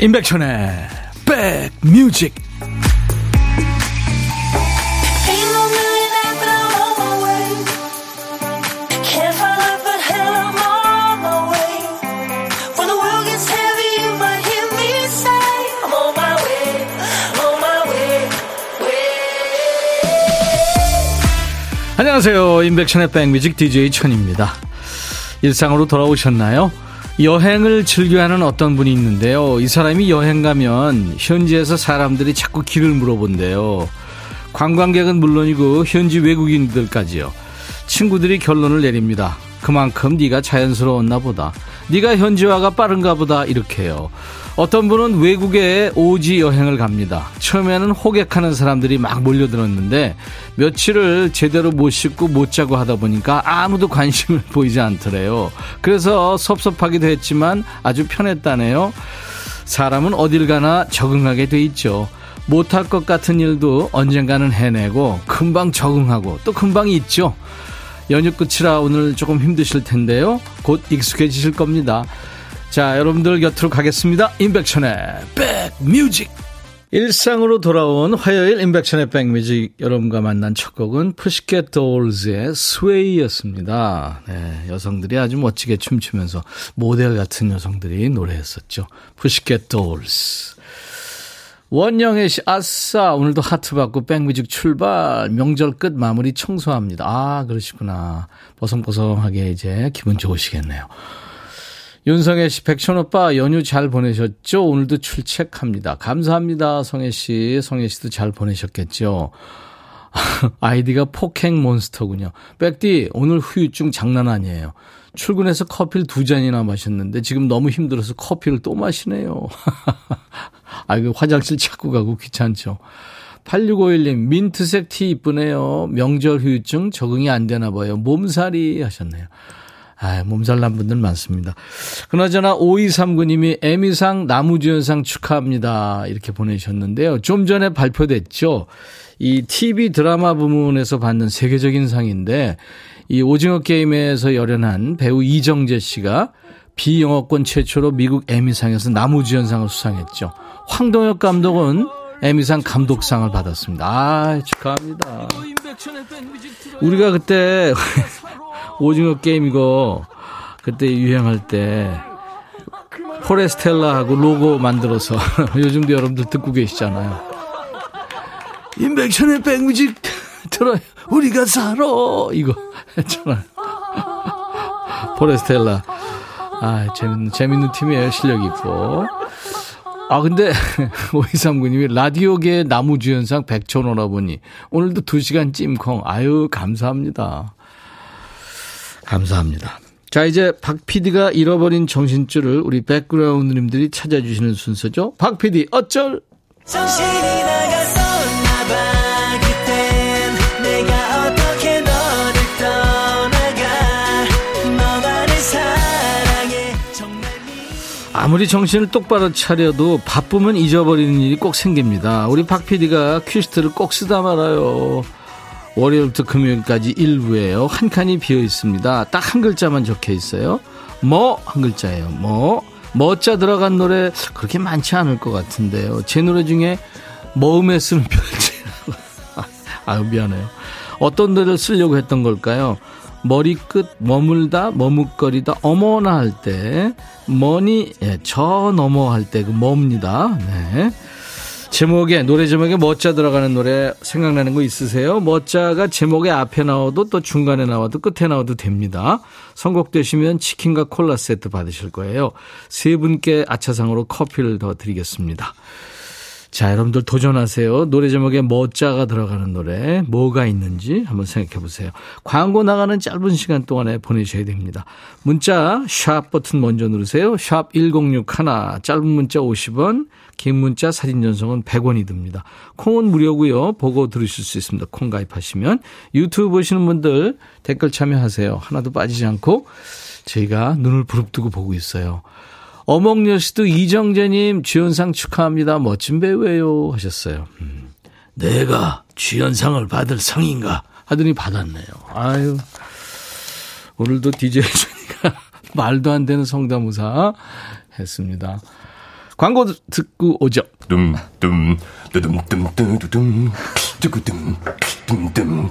임백천의 백뮤직. 안녕하세요. 임백천의 백뮤직 DJ 천입니다. 일상으로 돌아오셨나요? 여행을 즐겨하는 어떤 분이 있는데요. 이 사람이 여행 가면 현지에서 사람들이 자꾸 길을 물어본대요. 관광객은 물론이고 현지 외국인들까지요. 친구들이 결론을 내립니다. 그만큼 네가 자연스러웠나 보다. 네가 현지화가 빠른가 보다 이렇게요. 어떤 분은 외국에 오지 여행을 갑니다. 처음에는 호객하는 사람들이 막 몰려들었는데 며칠을 제대로 못 씻고 못 자고 하다 보니까 아무도 관심을 보이지 않더래요. 그래서 섭섭하기도 했지만 아주 편했다네요. 사람은 어딜 가나 적응하게 돼 있죠. 못할 것 같은 일도 언젠가는 해내고 금방 적응하고 또 금방 있죠. 연휴 끝이라 오늘 조금 힘드실 텐데요. 곧 익숙해지실 겁니다. 자, 여러분들 곁으로 가겠습니다. 임백천의 백뮤직. 일상으로 돌아온 화요일 임백천의 백뮤직 여러분과 만난 첫 곡은 푸시캣 돌즈의 Sway였습니다. 네, 여성들이 아주 멋지게 춤추면서 모델 같은 여성들이 노래했었죠. 푸시캣 돌즈. 원영애 씨, 아싸, 오늘도 하트 받고 백뮤직 출발, 명절 끝 마무리 청소합니다. 아, 그러시구나. 보송보송하게 이제 기분 좋으시겠네요. 윤성애 씨, 백천 오빠 연휴 잘 보내셨죠? 오늘도 출첵합니다. 감사합니다, 성애 씨. 성애 씨도 잘 보내셨겠죠? 아이디가 폭행 몬스터군요. 백디, 오늘 후유증 장난 아니에요. 출근해서 커피를 두 잔이나 마셨는데 지금 너무 힘들어서 커피를 또 마시네요. 아이고, 화장실 찾고 가고 귀찮죠. 8651님, 민트색 티 이쁘네요. 명절 후유증 적응이 안 되나 봐요. 몸살이 하셨네요. 아, 몸살 난 분들 많습니다. 그나저나 5239님이 에미상 나무주연상 축하합니다. 이렇게 보내셨는데요. 좀 전에 발표됐죠. 이 TV 드라마 부문에서 받는 세계적인 상인데 이 오징어 게임에서 열연한 배우 이정재 씨가 비영어권 최초로 미국 에미상에서 나무주연상을 수상했죠. 황동혁 감독은 에미상 감독상을 받았습니다. 아, 축하합니다. 우리가 그때 오징어 게임 이거 그때 유행할 때 포레스텔라하고 로고 만들어서 요즘도 여러분들 듣고 계시잖아요. 인백천의 백뮤직 들어요. 우리가 살아 이거 했잖아요. 포레스텔라. 아, 재밌는, 재밌는 팀이에요. 실력 있고. 아, 근데, 5239님이 라디오계 나무주연상 백천오라보니 오늘도 2시간 찜콩. 아유, 감사합니다. 감사합니다. 자, 이제 박 PD가 잃어버린 정신줄을 우리 백그라운드님들이 찾아주시는 순서죠. 박 PD, 어쩔? 정신이 아무리 정신을 똑바로 차려도 바쁘면 잊어버리는 일이 꼭 생깁니다. 우리 박 PD가 퀴스트를 꼭 쓰다 말아요. 월요일부터 금요일까지 일부에요. 한 칸이 비어 있습니다. 딱 한 글자만 적혀 있어요. 뭐 한 글자예요. 뭐 뭐자 들어간 노래 그렇게 많지 않을 것 같은데요. 제 노래 중에 머음에 쓰는 별지라고. 아유 미안해요. 어떤 노래를 쓰려고 했던 걸까요? 머리끝 머물다 머뭇거리다 어머나 할 때 머니 예, 저 넘어 할 때 그 뭡니다. 네. 제목에 노래 제목에 멋자 들어가는 노래 생각나는 거 있으세요? 멋자가 제목에 앞에 나와도 또 중간에 나와도 끝에 나와도 됩니다. 선곡되시면 치킨과 콜라 세트 받으실 거예요. 세 분께 아차상으로 커피를 더 드리겠습니다. 자, 여러분들 도전하세요. 노래 제목에 뭐자가 들어가는 노래, 뭐가 있는지 한번 생각해 보세요. 광고 나가는 짧은 시간 동안에 보내셔야 됩니다. 문자, 샵 버튼 먼저 누르세요. 샵 1061, 짧은 문자 50원, 긴 문자 사진 전송은 100원이 듭니다. 콩은 무료고요. 보고 들으실 수 있습니다. 콩 가입하시면. 유튜브 보시는 분들 댓글 참여하세요. 하나도 빠지지 않고 저희가 눈을 부릅뜨고 보고 있어요. 어몽여 씨도 이정재님 주연상 축하합니다. 멋진 배우예요. 하셨어요. 음, 내가 주연상을 받을 상인가? 하더니 받았네요. 아유. 오늘도 DJ 준이가 말도 안 되는 성대모사 했습니다. 광고 듣고 오죠. 둠둠 뚜둠뚜둠뚜둠 뚜구둠 둠 둠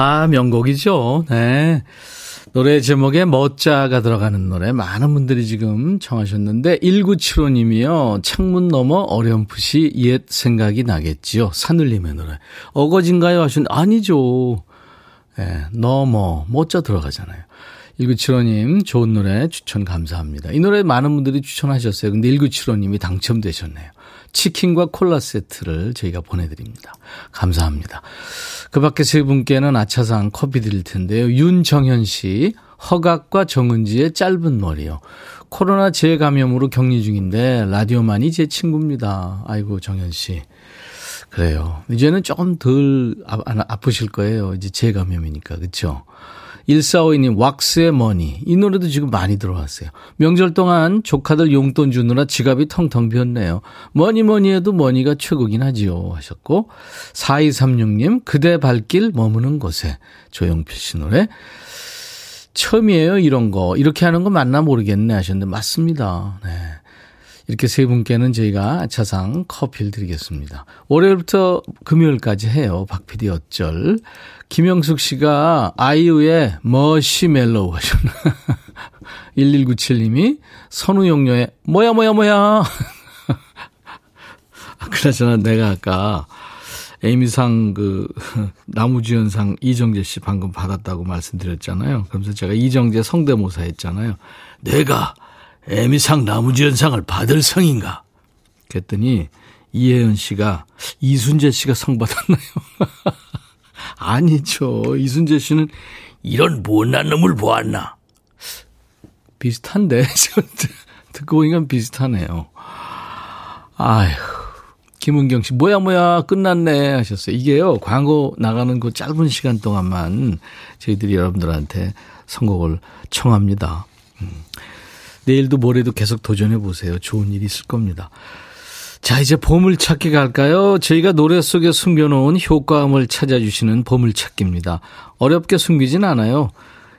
아, 명곡이죠. 네. 노래 제목에 멋자가 들어가는 노래 많은 분들이 지금 청하셨는데 1975님이요. 창문 너머 어렴풋이 옛 생각이 나겠지요. 산울림의 노래. 어거진가요? 하신 아니죠. 예, 네, 너머 멋자 들어가잖아요. 1975님 좋은 노래 추천 감사합니다. 이 노래 많은 분들이 추천하셨어요. 근데 1975님이 당첨되셨네요. 치킨과 콜라 세트를 저희가 보내드립니다. 감사합니다. 그 밖에 세 분께는 아차상 커피 드릴 텐데요. 윤정현 씨, 허각과 정은지의 짧은 머리요. 코로나 재감염으로 격리 중인데 라디오만이 제 친구입니다. 아이고 정현 씨. 그래요. 이제는 조금 덜 아, 아프실 거예요. 이제 재감염이니까. 그렇죠? 1452님, 왁스의 money. 이 노래도 지금 많이 들어왔어요. 명절 동안 조카들 용돈 주느라 지갑이 텅텅 비었네요. 뭐니 뭐니 해도 money가 최고긴 하지요. 하셨고. 4236님, 그대 발길 머무는 곳에. 조용필 씨 노래. 처음이에요, 이런 거. 이렇게 하는 거 맞나 모르겠네 하셨는데, 맞습니다. 네. 이렇게 세 분께는 저희가 차상 커피를 드리겠습니다. 월요일부터 금요일까지 해요. 박PD 어쩔. 김영숙 씨가 아이유의 머시멜로우 하셨나. 1197님이 선우용녀의 뭐야 뭐야 뭐야. 아, 그나저나 내가 아까 에이미상 그 나무주연상 이정재 씨 방금 받았다고 말씀드렸잖아요. 그러면서 제가 이정재 성대모사 했잖아요. 내가 에미상 나무주연상을 받을 성인가? 그랬더니 이혜연 씨가 이순재 씨가 상 받았나요? 아니죠. 이순재 씨는 이런 못난 놈을 보았나? 비슷한데 듣고 보니까 비슷하네요. 아휴. 김은경 씨, 뭐야, 뭐야, 끝났네 하셨어요. 이게요, 광고 나가는 그 짧은 시간 동안만 저희들이 여러분들한테 선곡을 청합니다. 음. 내일도 모레도 계속 도전해 보세요. 좋은 일이 있을 겁니다. 자, 이제 보물찾기 갈까요? 저희가 노래 속에 숨겨놓은 효과음을 찾아주시는 보물찾기입니다. 어렵게 숨기진 않아요.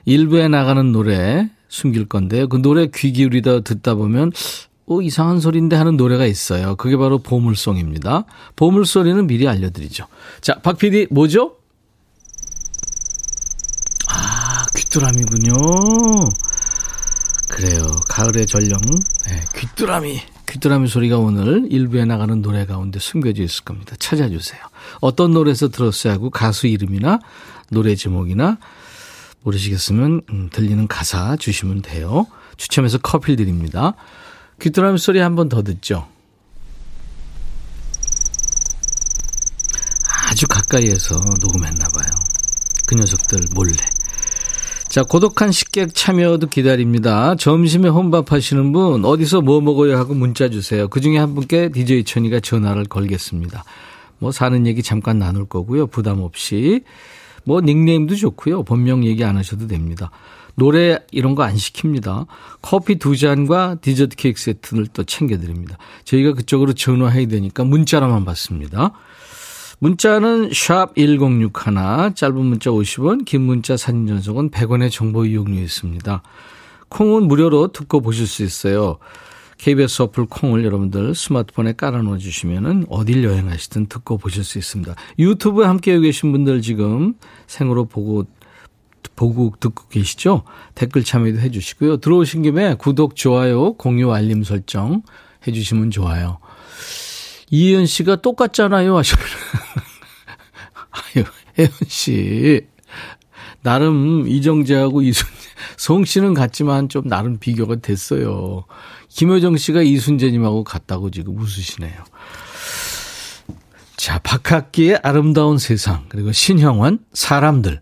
일부에 나가는 노래 숨길 건데요. 그 노래 귀 기울이다 듣다 보면, 어, 이상한 소리인데 하는 노래가 있어요. 그게 바로 보물송입니다. 보물소리는 미리 알려드리죠. 자, 박 PD, 뭐죠? 아, 귀뚜라미군요. 그래요. 가을의 전령. 네, 귀뚜라미. 귀뚜라미 소리가 오늘 일부에 나가는 노래 가운데 숨겨져 있을 겁니다. 찾아주세요. 어떤 노래에서 들었어야 하고 가수 이름이나 노래 제목이나 모르시겠으면 음, 들리는 가사 주시면 돼요. 추첨해서 커피 드립니다. 귀뚜라미 소리 한 번 더 듣죠. 아주 가까이에서 녹음했나 봐요. 그 녀석들 몰래. 자, 고독한 식객 참여도 기다립니다. 점심에 혼밥 하시는 분, 어디서 뭐 먹어요 하고 문자 주세요. 그 중에 한 분께 DJ 천이가 전화를 걸겠습니다. 뭐 사는 얘기 잠깐 나눌 거고요. 부담 없이. 뭐 닉네임도 좋고요. 본명 얘기 안 하셔도 됩니다. 노래 이런 거 안 시킵니다. 커피 두 잔과 디저트 케이크 세트를 또 챙겨드립니다. 저희가 그쪽으로 전화해야 되니까 문자로만 받습니다. 문자는 샵 1061, 짧은 문자 50원, 긴 문자 사진 전송은 100원의 정보 이용료 있습니다. 콩은 무료로 듣고 보실 수 있어요. KBS 어플 콩을 여러분들 스마트폰에 깔아놓어 주시면은 어딜 여행하시든 듣고 보실 수 있습니다. 유튜브에 함께 계신 분들 지금 생으로 보고 보고 듣고 계시죠? 댓글 참여도 해주시고요. 들어오신 김에 구독, 좋아요, 공유, 알림 설정 해주시면 좋아요. 이혜연 씨가 똑같잖아요. 하시면. 아유, 혜연 씨. 나름 이정재하고 이순재, 성 씨는 같지만 좀 나름 비교가 됐어요. 김효정 씨가 이순재님하고 같다고 지금 웃으시네요. 자, 박학기의 아름다운 세상, 그리고 신형원, 사람들.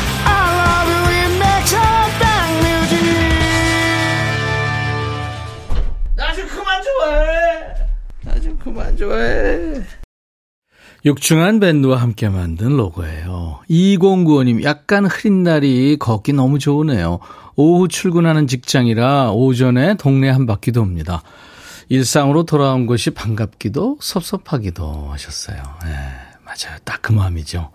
좋아해 나 좀 그만 좋아해 육중한 밴드와 함께 만든 로고예요. 2095님, 약간 흐린 날이 걷기 너무 좋으네요. 오후 출근하는 직장이라 오전에 동네 한 바퀴 돕니다. 일상으로 돌아온 것이 반갑기도 섭섭하기도 하셨어요. 네, 맞아요. 딱 그 마음이죠.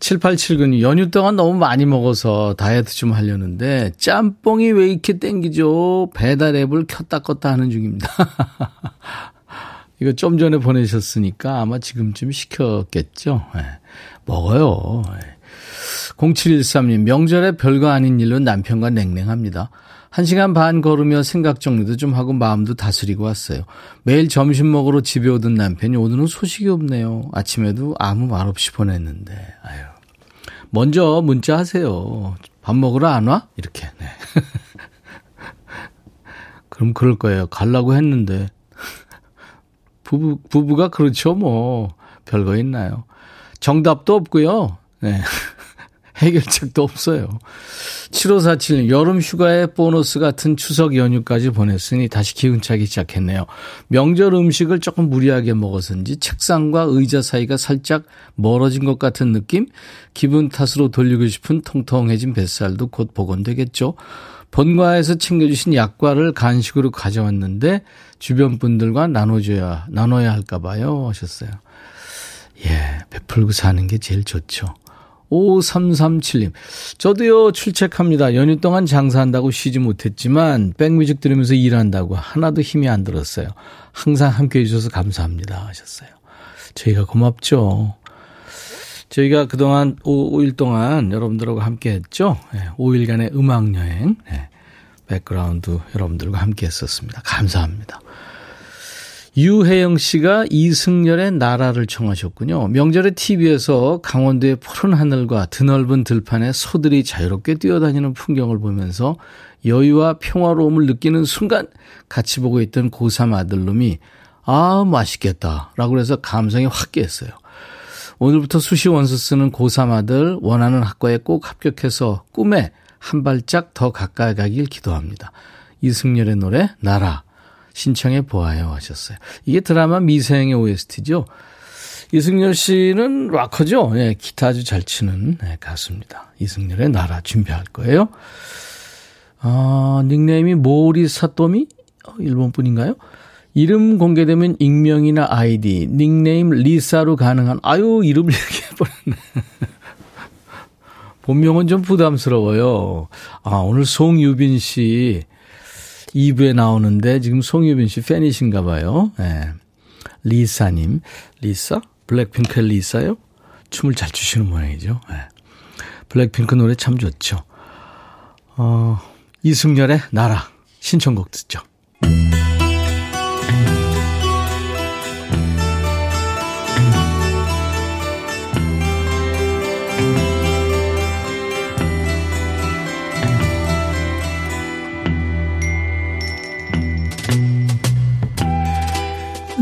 7879님, 연휴 동안 너무 많이 먹어서 다이어트 좀 하려는데, 짬뽕이 왜 이렇게 땡기죠? 배달 앱을 켰다 껐다 하는 중입니다. 이거 좀 전에 보내셨으니까 아마 지금쯤 시켰겠죠. 네. 먹어요. 네. 0713님, 명절에 별거 아닌 일로 남편과 냉랭합니다. 한 시간 반 걸으며 생각 정리도 좀 하고 마음도 다스리고 왔어요. 매일 점심 먹으러 집에 오던 남편이 오늘은 소식이 없네요. 아침에도 아무 말 없이 보냈는데, 아유. 먼저 문자 하세요. 밥 먹으러 안 와? 이렇게, 네. 그럼 그럴 거예요. 갈라고 했는데. 부부, 부부가 그렇죠, 뭐. 별거 있나요? 정답도 없고요. 네. 해결책도 없어요. 7547님, 여름 휴가에 보너스 같은 추석 연휴까지 보냈으니 다시 기운차기 시작했네요. 명절 음식을 조금 무리하게 먹어서인지 책상과 의자 사이가 살짝 멀어진 것 같은 느낌? 기분 탓으로 돌리고 싶은 통통해진 뱃살도 곧 복원되겠죠. 본가에서 챙겨주신 약과를 간식으로 가져왔는데 주변 분들과 나눠줘야, 나눠야 할까봐요. 하셨어요. 예, 베풀고 사는 게 제일 좋죠. 5337님. 저도요, 출첵합니다. 연휴 동안 장사한다고 쉬지 못했지만, 백뮤직 들으면서 일한다고 하나도 힘이 안 들었어요. 항상 함께 해주셔서 감사합니다. 하셨어요. 저희가 고맙죠. 저희가 그동안 5, 일 동안 여러분들하고 함께 했죠. 네, 5일간의 음악여행. 네, 백그라운드 여러분들과 함께 했었습니다. 감사합니다. 유혜영 씨가 이승열의 날아를 청하셨군요. 명절에 TV에서 강원도의 푸른 하늘과 드넓은 들판에 소들이 자유롭게 뛰어다니는 풍경을 보면서 여유와 평화로움을 느끼는 순간 같이 보고 있던 고3 아들놈이 아, 맛있겠다. 라고 해서 감성이 확 깼어요. 오늘부터 수시 원서 쓰는 고3 아들 원하는 학과에 꼭 합격해서 꿈에 한 발짝 더 가까이 가길 기도합니다. 이승열의 노래 나라 신청해 보아요 하셨어요. 이게 드라마 미생의 OST죠. 이승열 씨는 락커죠. 예, 기타 아주 잘 치는 네, 가수입니다. 이승열의 나라 준비할 거예요. 아, 닉네임이 모리 사토미? 어, 일본 분인가요? 이름 공개되면 익명이나 아이디, 닉네임 리사로 가능한, 아유, 이름을 얘기해버렸네. 본명은 좀 부담스러워요. 아, 오늘 송유빈 씨 2부에 나오는데 지금 송유빈 씨 팬이신가 봐요. 네. 리사님. 리사? 블랙핑크의 리사요? 춤을 잘 추시는 모양이죠. 네. 블랙핑크 노래 참 좋죠. 어, 이승열의 나라 신청곡 듣죠.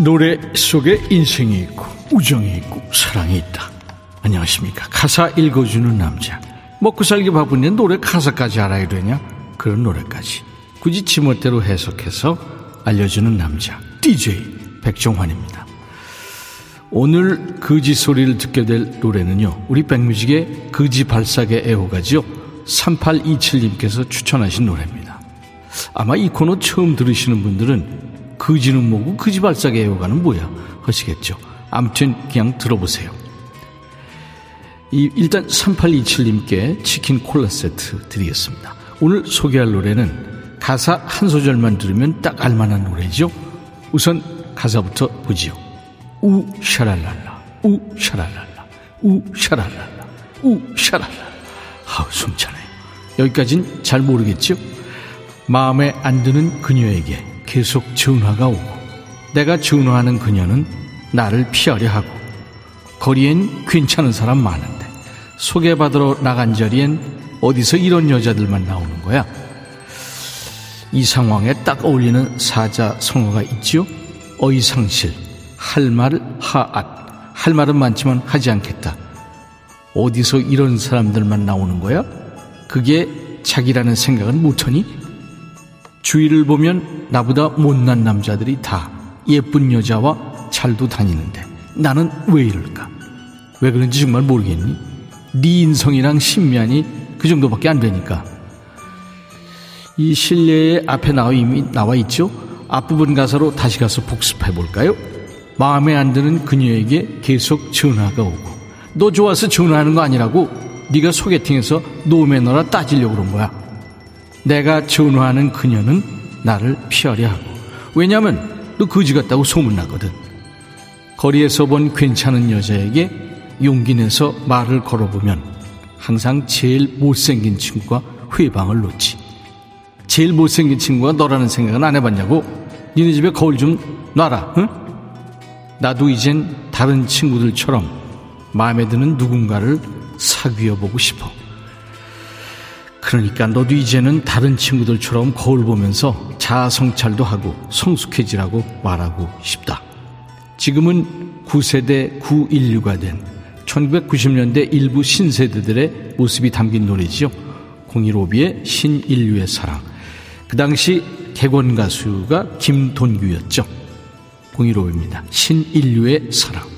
노래 속에 인생이 있고 우정이 있고 사랑이 있다. 안녕하십니까. 가사 읽어주는 남자. 먹고 살기 바쁜데 노래 가사까지 알아야 되냐? 그런 노래까지. 굳이 지멋대로 해석해서 알려주는 남자. DJ 백종환입니다. 오늘 거지 소리를 듣게 될 노래는요. 우리 백뮤직의 거지 발사계 애호가죠. 3827님께서 추천하신 노래입니다. 아마 이 코너 처음 들으시는 분들은 그지는 뭐고 그지 발사계 애호가는 뭐야 하시겠죠. 아무튼 그냥 들어보세요. 이, 일단 3827님께 치킨 콜라 세트 드리겠습니다. 오늘 소개할 노래는 가사 한 소절만 들으면 딱 알만한 노래죠. 우선 가사부터 보지요. 우 샤랄랄라 우 샤랄랄라 우 샤랄랄라 우 샤랄랄라 아우 숨차네 여기까진 잘 모르겠죠? 마음에 안 드는 그녀에게 계속 전화가 오고 내가 전화하는 그녀는 나를 피하려 하고 거리엔 괜찮은 사람 많은데 소개받으러 나간 자리엔 어디서 이런 여자들만 나오는 거야? 이 상황에 딱 어울리는 사자 성어가 있죠? 어이상실, 할 말, 하앗. 할 말은 많지만 하지 않겠다. 어디서 이런 사람들만 나오는 거야? 그게 자기라는 생각은 못하니? 주위를 보면 나보다 못난 남자들이 다 예쁜 여자와 잘도 다니는데 나는 왜 이럴까? 왜 그런지 정말 모르겠니? 네 인성이랑 신면이 그 정도밖에 안 되니까. 이 실내에 앞에 나와 이미 나와 있죠? 앞부분 가사로 다시 가서 복습해 볼까요? 마음에 안 드는 그녀에게 계속 전화가 오고 너 좋아서 전화하는 거 아니라고 네가 소개팅해서 노매너라 따지려고 그런 거야. 내가 전화하는 그녀는 나를 피하려 하고 왜냐면 너 거지 같다고 소문났거든. 거리에서 본 괜찮은 여자에게 용기 내서 말을 걸어보면 항상 제일 못생긴 친구가 회방을 놓지. 제일 못생긴 친구가 너라는 생각은 안 해봤냐고? 니네 집에 거울 좀 놔라, 응? 나도 이젠 다른 친구들처럼 마음에 드는 누군가를 사귀어 보고 싶어. 그러니까 너도 이제는 다른 친구들처럼 거울 보면서 자아 성찰도 하고 성숙해지라고 말하고 싶다. 지금은 9세대 9인류가 된 1990년대 일부 신세대들의 모습이 담긴 노래지요. 015B의 신인류의 사랑. 그 당시 객원 가수가 김돈규였죠. 015B입니다. 신인류의 사랑.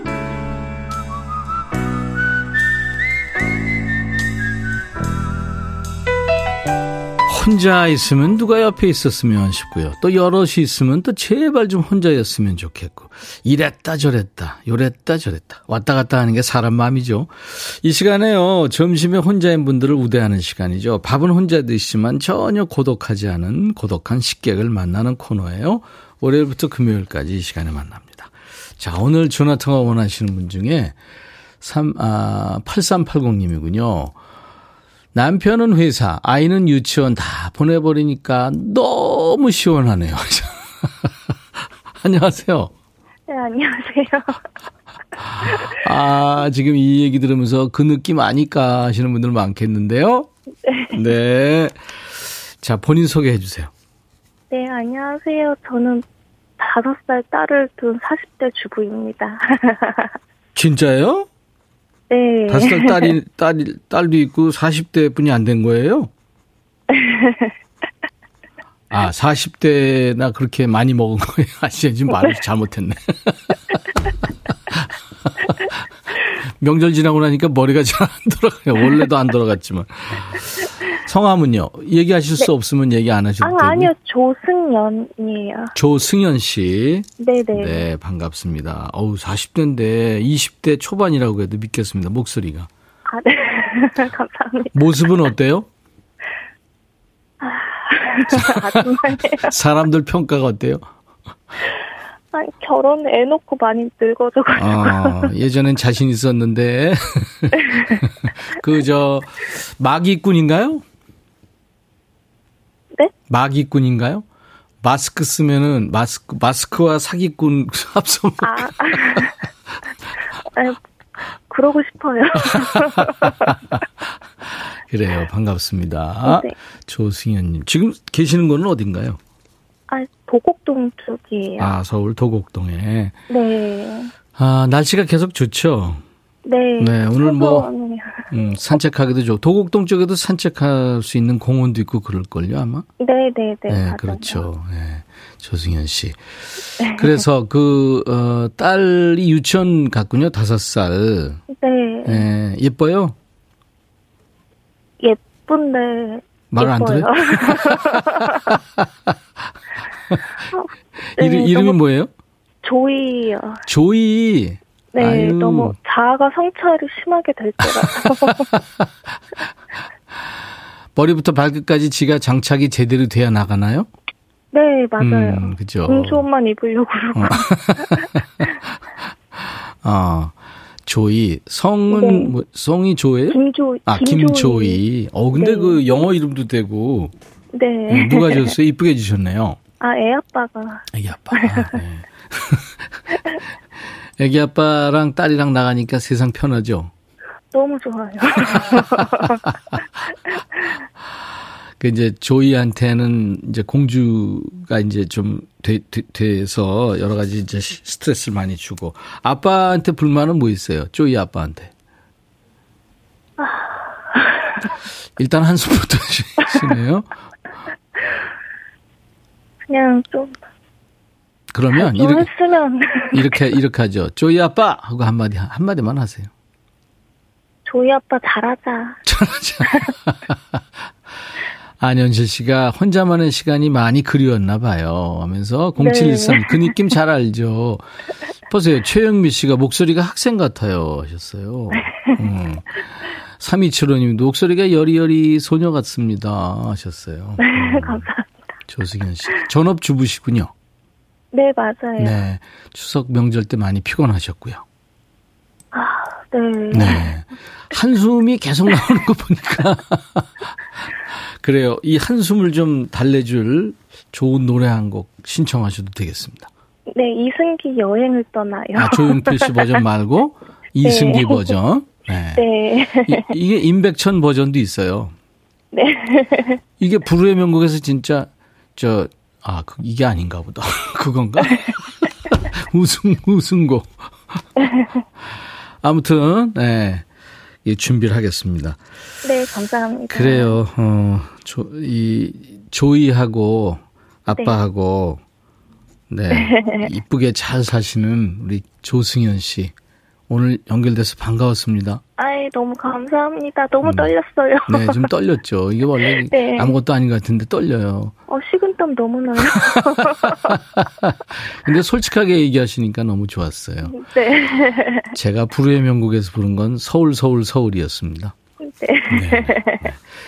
혼자 있으면 누가 옆에 있었으면 싶고요. 또 여럿이 있으면 또 제발 좀 혼자였으면 좋겠고. 이랬다 저랬다, 요랬다 저랬다. 왔다 갔다 하는 게 사람 마음이죠. 이 시간에요. 점심에 혼자인 분들을 우대하는 시간이죠. 밥은 혼자 드시지만 전혀 고독하지 않은 고독한 식객을 만나는 코너예요. 월요일부터 금요일까지 이 시간에 만납니다. 자, 오늘 전화 통화 원하시는 분 중에 3, 아, 8380님이군요. 남편은 회사, 아이는 유치원 다 보내버리니까 너무 시원하네요. 안녕하세요. 네, 안녕하세요. 아, 지금 이 얘기 들으면서 그 느낌 아니까 하시는 분들 많겠는데요? 네. 네. 자, 본인 소개해 주세요. 네, 안녕하세요. 저는 다섯 살 딸을 둔 40대 주부입니다. 진짜요? 네. 다섯 살 딸이, 딸, 딸도 있고 40대 분이 안 된 거예요? 아, 40대나 그렇게 많이 먹은 거예요? 아, 지금 말을 잘못했네. 명절 지나고 나니까 머리가 잘 안 돌아가요. 원래도 안 돌아갔지만. 성함은요? 얘기하실 수 없으면 얘기 안 하셔도 아. 아니요. 조승연이에요. 조승연 씨. 네네. 네, 반갑습니다. 어우, 40대인데 20대 초반이라고 해도 믿겠습니다. 목소리가. 아, 네. 감사합니다. 모습은 어때요? 아줌마예요. 사람들 평가가 어때요? 아니, 결혼 애 놓고 많이 늙어져가지고. 아, 예전엔 자신 있었는데. 그, 저, 마기꾼인가요? 네? 마기꾼인가요? 마스크 쓰면은 마스크, 마스크와 사기꾼 합성. 아, 아니, 그러고 싶어요. 그래요. 반갑습니다. 네. 조승현님. 지금 계시는 거는 어딘가요? 아, 도곡동 쪽이에요. 아, 서울 도곡동에. 네. 아, 날씨가 계속 좋죠? 네. 네, 오늘 뭐-. 음, 산책하기도 좋고. 도곡동 쪽에도 산책할 수 있는 공원도 있고 그럴걸요, 아마? 네, 네, 네. 네, 맞아요. 그렇죠. 네, 조승현 씨. 그래서 그, 어, 딸이 유치원 갔군요, 다섯 살. 네. 예, 예뻐요? 예쁜데. 말을 안. 들어요? 네, 이름, 이름이 뭐예요? 조이요. 조이. 네, 아유. 너무 자아가 성찰이 심하게 될 때라서. 머리부터 발끝까지 지가 장착이 제대로 돼야 나가나요? 네, 맞아요. 음, 그죠. 공주 옷만 입으려고 그러고. 아, 조이. 성은, 네. 뭐, 성이 조예요? 김조, 아, 김조이. 어, 근데 네. 그 영어 이름도 되고, 네. 음, 누가 지었어요? 이쁘게 지셨네요. 아, 애 아빠가. 애기 아빠. 네. 애기 아빠랑 딸이랑 나가니까 세상 편하죠? 너무 좋아요. 그 이제 조이한테는 이제 공주가 이제 좀 돼, 돼- 돼서 여러 가지 이제 시- 스트레스를 많이 주고 아빠한테 불만은 뭐 있어요? 조이 아빠한테. 일단 한숨부터 쉬네요. 그냥 좀, 그러면 좀 이렇게 했으면 이렇게 이렇게 하죠. 조이 아빠 하고 한마디 한마디만 하세요. 조이 아빠 잘하자. 안현실 씨가 혼자만의 시간이 많이 그리웠나 봐요. 하면서 0713. 그 느낌 잘 알죠. 보세요. 최영미 씨가 목소리가 학생 같아요. 하셨어요. 음. 3275님도 목소리가 여리여리 소녀 같습니다. 하셨어요. 음. 감사합니다. 조승현 씨. 전업 주부시군요. 네, 맞아요. 네. 추석 명절 때 많이 피곤하셨고요. 네. 네. 한숨이 계속 나오는 거 보니까. 그래요. 이 한숨을 좀 달래줄 좋은 노래 한 곡 신청하셔도 되겠습니다. 네, 이승기 여행을 떠나요. 아, 조용필 씨 버전 말고 이승기 버전. 네. 네. 이, 이게 임백천 버전도 있어요. 네. 이게 불후의 명곡에서 진짜 저 아, 그, 이게 아닌가 보다. 그건가? 우승 우승곡. 아무튼 네. 예, 준비를 하겠습니다. 네, 감사합니다. 그래요. 어, 조, 이, 조이하고 아빠하고, 네. 이쁘게 잘 사시는 우리 조승현 씨. 오늘 연결돼서 반가웠습니다. 아이, 너무 감사합니다. 너무 떨렸어요. 네, 좀 떨렸죠. 이게 원래 네. 아무것도 아닌 것 같은데 떨려요. 어, 식은땀 너무 나요. 근데 솔직하게 얘기하시니까 너무 좋았어요. 네. 제가 불후의 명곡에서 부른 건 서울, 서울, 서울이었습니다. 네.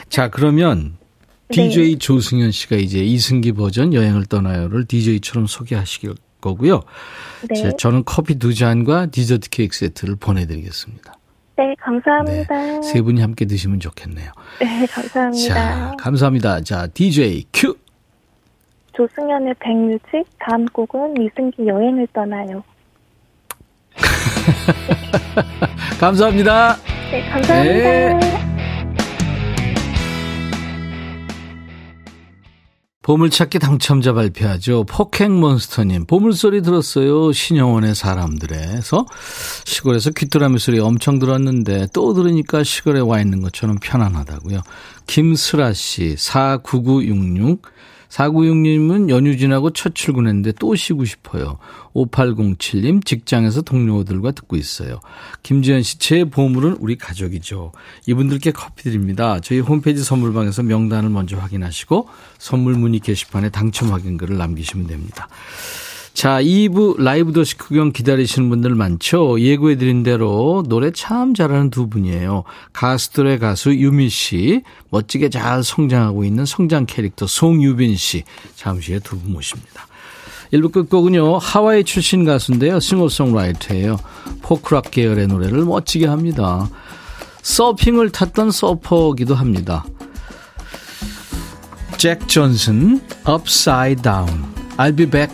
자, 그러면 네. DJ 조승현 씨가 이제 이승기 버전 여행을 떠나요를 DJ처럼 소개하실 거고요. 네. 제- 저는 커피 두 잔과 디저트 케이크 세트를 보내드리겠습니다. 네, 네. 감사합니다. 세 분이 함께 드시면 좋겠네요. 네, 감사합니다. 자, 감사합니다. 자, DJ 큐! 조승연의 백뮤직 다음 곡은 이승기 여행을 떠나요. 감사합니다. 네, 감사합니다. 네. 보물찾기 당첨자 발표하죠. 포켓몬스터님, 보물소리 들었어요. 신영원의 사람들에서 시골에서 귀뚜라미 소리 엄청 들었는데 또 들으니까 시골에 와 있는 것처럼 편안하다고요. 김슬아 씨, 49966. 4966님은 연휴 지나고 첫 출근했는데 또 쉬고 싶어요. 5807님, 직장에서 동료들과 듣고 있어요. 김지현 씨, 제 보물은 우리 가족이죠. 이분들께 커피 드립니다. 저희 홈페이지 선물방에서 명단을 먼저 확인하시고 선물 문의 게시판에 당첨 확인글을 남기시면 됩니다. 자, 2부 라이브 도시 구경 기다리시는 분들 많죠? 예고해드린 대로 노래 참 잘하는 두 분이에요. 가수들의 가수 유미 씨, 멋지게 잘 성장하고 있는 성장 캐릭터 송유빈 씨, 잠시 후에 두 분 모십니다. 1부 끝곡은요, 하와이 출신 가수인데요. 싱어송라이터예요. 포크락 계열의 노래를 멋지게 합니다. 서핑을 탔던 서퍼기도 합니다. 잭 존슨, Upside Down. I'll be back.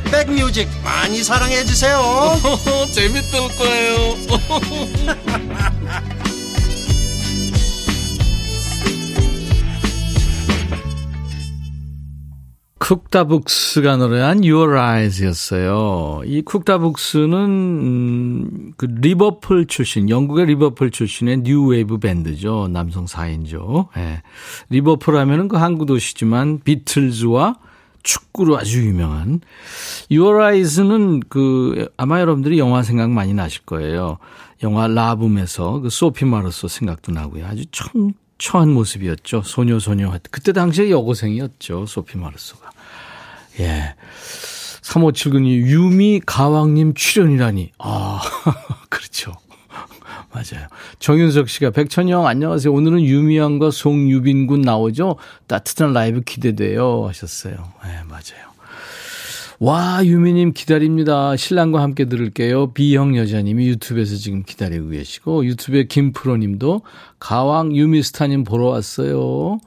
백뮤직 많이 사랑해 주세요. 재밌을 거예요. 쿡다북스가 노래한 Your Eyes였어요. 이 쿡다북스는 음, 그 리버풀 출신, 영국의 리버풀 출신의 뉴웨이브 밴드죠. 남성 4인조. 예. 리버풀 하면은 그 항구 도시지만 비틀즈와 축구로 아주 유명한 Your Eyes는 그 아마 여러분들이 영화 생각 많이 나실 거예요. 영화 라붐에서 그 소피 마르소 생각도 나고요. 아주 청초한 모습이었죠. 소녀 소녀. 그때 당시에 여고생이었죠. 소피 마르소가. 예. 3579님, 유미 가왕님 출연이라니. 아, 그렇죠. 맞아요. 정윤석 씨가 백천영 안녕하세요. 오늘은 유미양과 송유빈 군 나오죠. 따뜻한 라이브 기대돼요 하셨어요. 네, 맞아요. 와 유미님 기다립니다. 신랑과 함께 들을게요. 비형 여자님이 유튜브에서 지금 기다리고 계시고 유튜브에 김프로님도 가왕 유미스타님 보러 왔어요.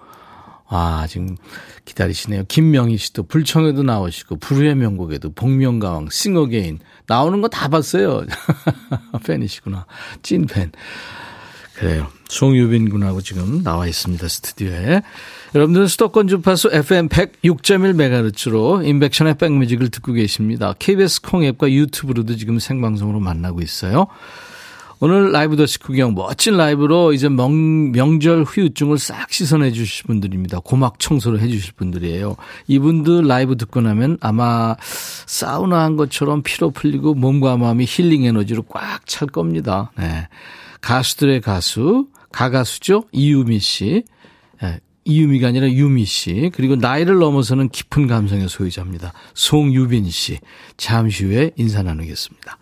아 지금 기다리시네요. 김명희 씨도 불청에도 나오시고 불후의 명곡에도 복면가왕 싱어게인 나오는 거 다 봤어요. 팬이시구나. 찐팬. 그래요. 송유빈 군하고 지금 나와 있습니다. 스튜디오에. 여러분들은 수도권 주파수 FM 106.1MHz로 임백천의 백뮤직을 듣고 계십니다. KBS 콩 앱과 유튜브로도 지금 생방송으로 만나고 있어요. 오늘 라이브 더시 구경 멋진 라이브로 이제 명, 명절 후유증을 싹 씻어내 주실 분들입니다. 고막 청소를 해 주실 분들이에요. 이분들 라이브 듣고 나면 아마 사우나 한 것처럼 피로 풀리고 몸과 마음이 힐링 에너지로 꽉 찰 겁니다. 네. 가수들의 가수, 가가수죠? 이유미 씨. 네. 이유미가 아니라 유미 씨. 그리고 나이를 넘어서는 깊은 감성의 소유자입니다. 송유빈 씨. 잠시 후에 인사 나누겠습니다.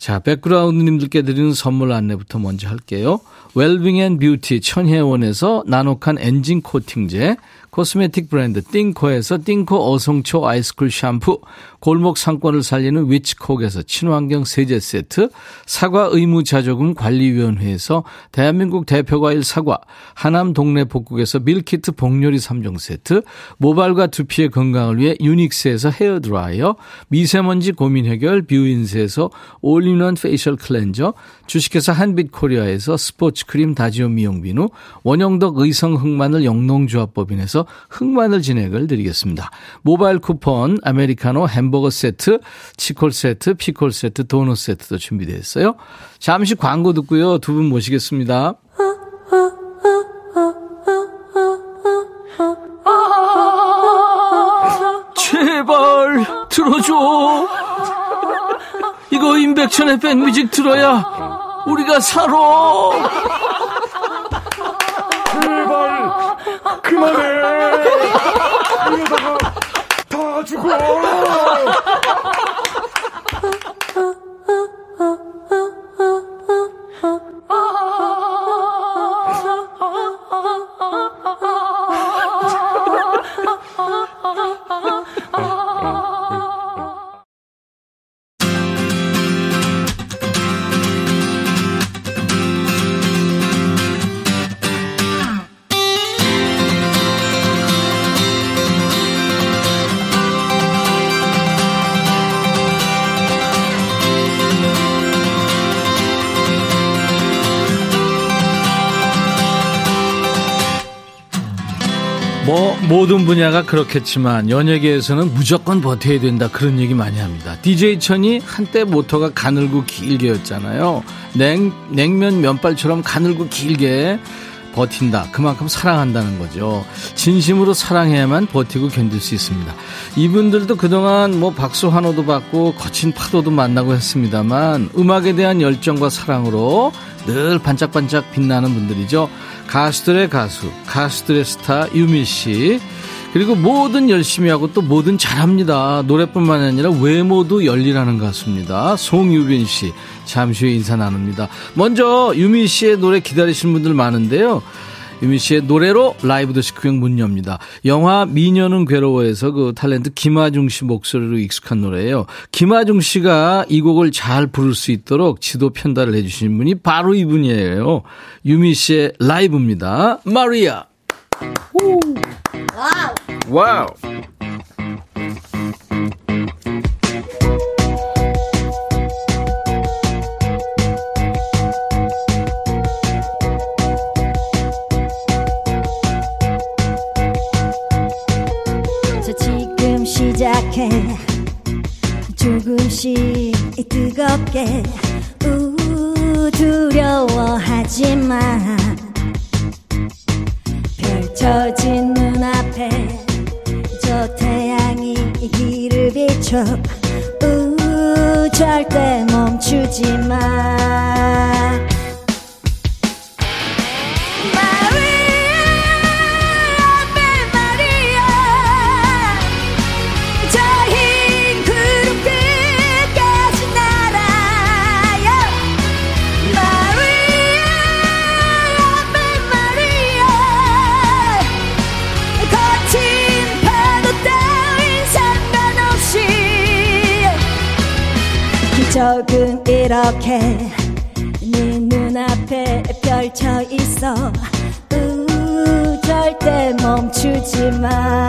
자, 백그라운드님들께 드리는 선물 안내부터 먼저 할게요. 웰빙 앤 뷰티 천혜원에서 나노칸 엔진 코팅제, 코스메틱 브랜드 띵코에서 띵코 어성초 아이스쿨 샴푸, 골목 상권을 살리는 위치콕에서 친환경 세제 세트, 사과 의무 자조금 관리위원회에서 대한민국 대표과일 사과, 하남 동네 복국에서 밀키트 복요리 3종 세트, 모발과 두피의 건강을 위해 유닉스에서 헤어드라이어, 미세먼지 고민 해결 뷰인스에서 all-in-one facial cleanser, 주식회사 한빛코리아에서 스포츠 크림 다지오 미용 비누, 원형덕 의성 흑마늘 영농조합법인에서 흑마늘 진액을 드리겠습니다. 모바일 쿠폰, 아메리카노 햄버거 세트, 치콜 세트, 피콜 세트, 도넛 세트도 준비되어 있어요. 잠시 광고 듣고요. 두 분 모시겠습니다. 제발 들어줘. 이거 임백천의 백뮤직 들어야 우리가 살아. 그만해. 이러다가 다 죽어. 뭐 모든 분야가 그렇겠지만 연예계에서는 무조건 버텨야 된다 그런 얘기 많이 합니다. DJ 천이 한때 모터가 가늘고 길게였잖아요. 냉 냉면 면발처럼 가늘고 길게 버틴다. 그만큼 사랑한다는 거죠. 진심으로 사랑해야만 버티고 견딜 수 있습니다. 이분들도 그동안 뭐 박수 환호도 받고 거친 파도도 만나고 했습니다만 음악에 대한 열정과 사랑으로 늘 반짝반짝 빛나는 분들이죠. 가수들의 가수, 가수들의 스타 유미 씨. 그리고 뭐든 열심히 하고 또 뭐든 잘합니다. 노래뿐만 아니라 외모도 열일하는 가수입니다. 송유빈 씨. 잠시 후에 인사 나눕니다. 먼저 유미 씨의 노래 기다리시는 분들 많은데요. 유미 씨의 노래로 라이브 더시 구경 문 엽니다. 영화 미녀는 괴로워에서 그 탤런트 김아중 씨 목소리로 익숙한 노래예요. 김아중 씨가 이 곡을 잘 부를 수 있도록 지도 편달을 해주신 분이 바로 이분이에요. 유미 씨의 라이브입니다. 마리아. 와우. 와우. 조금씩 뜨겁게 우 두려워하지 마 펼쳐진 눈앞에 저 태양이 길을 비춰 우 절대 멈추지 마 적은 이렇게 네 눈앞에 펼쳐 있어. 우, 절대 멈추지 마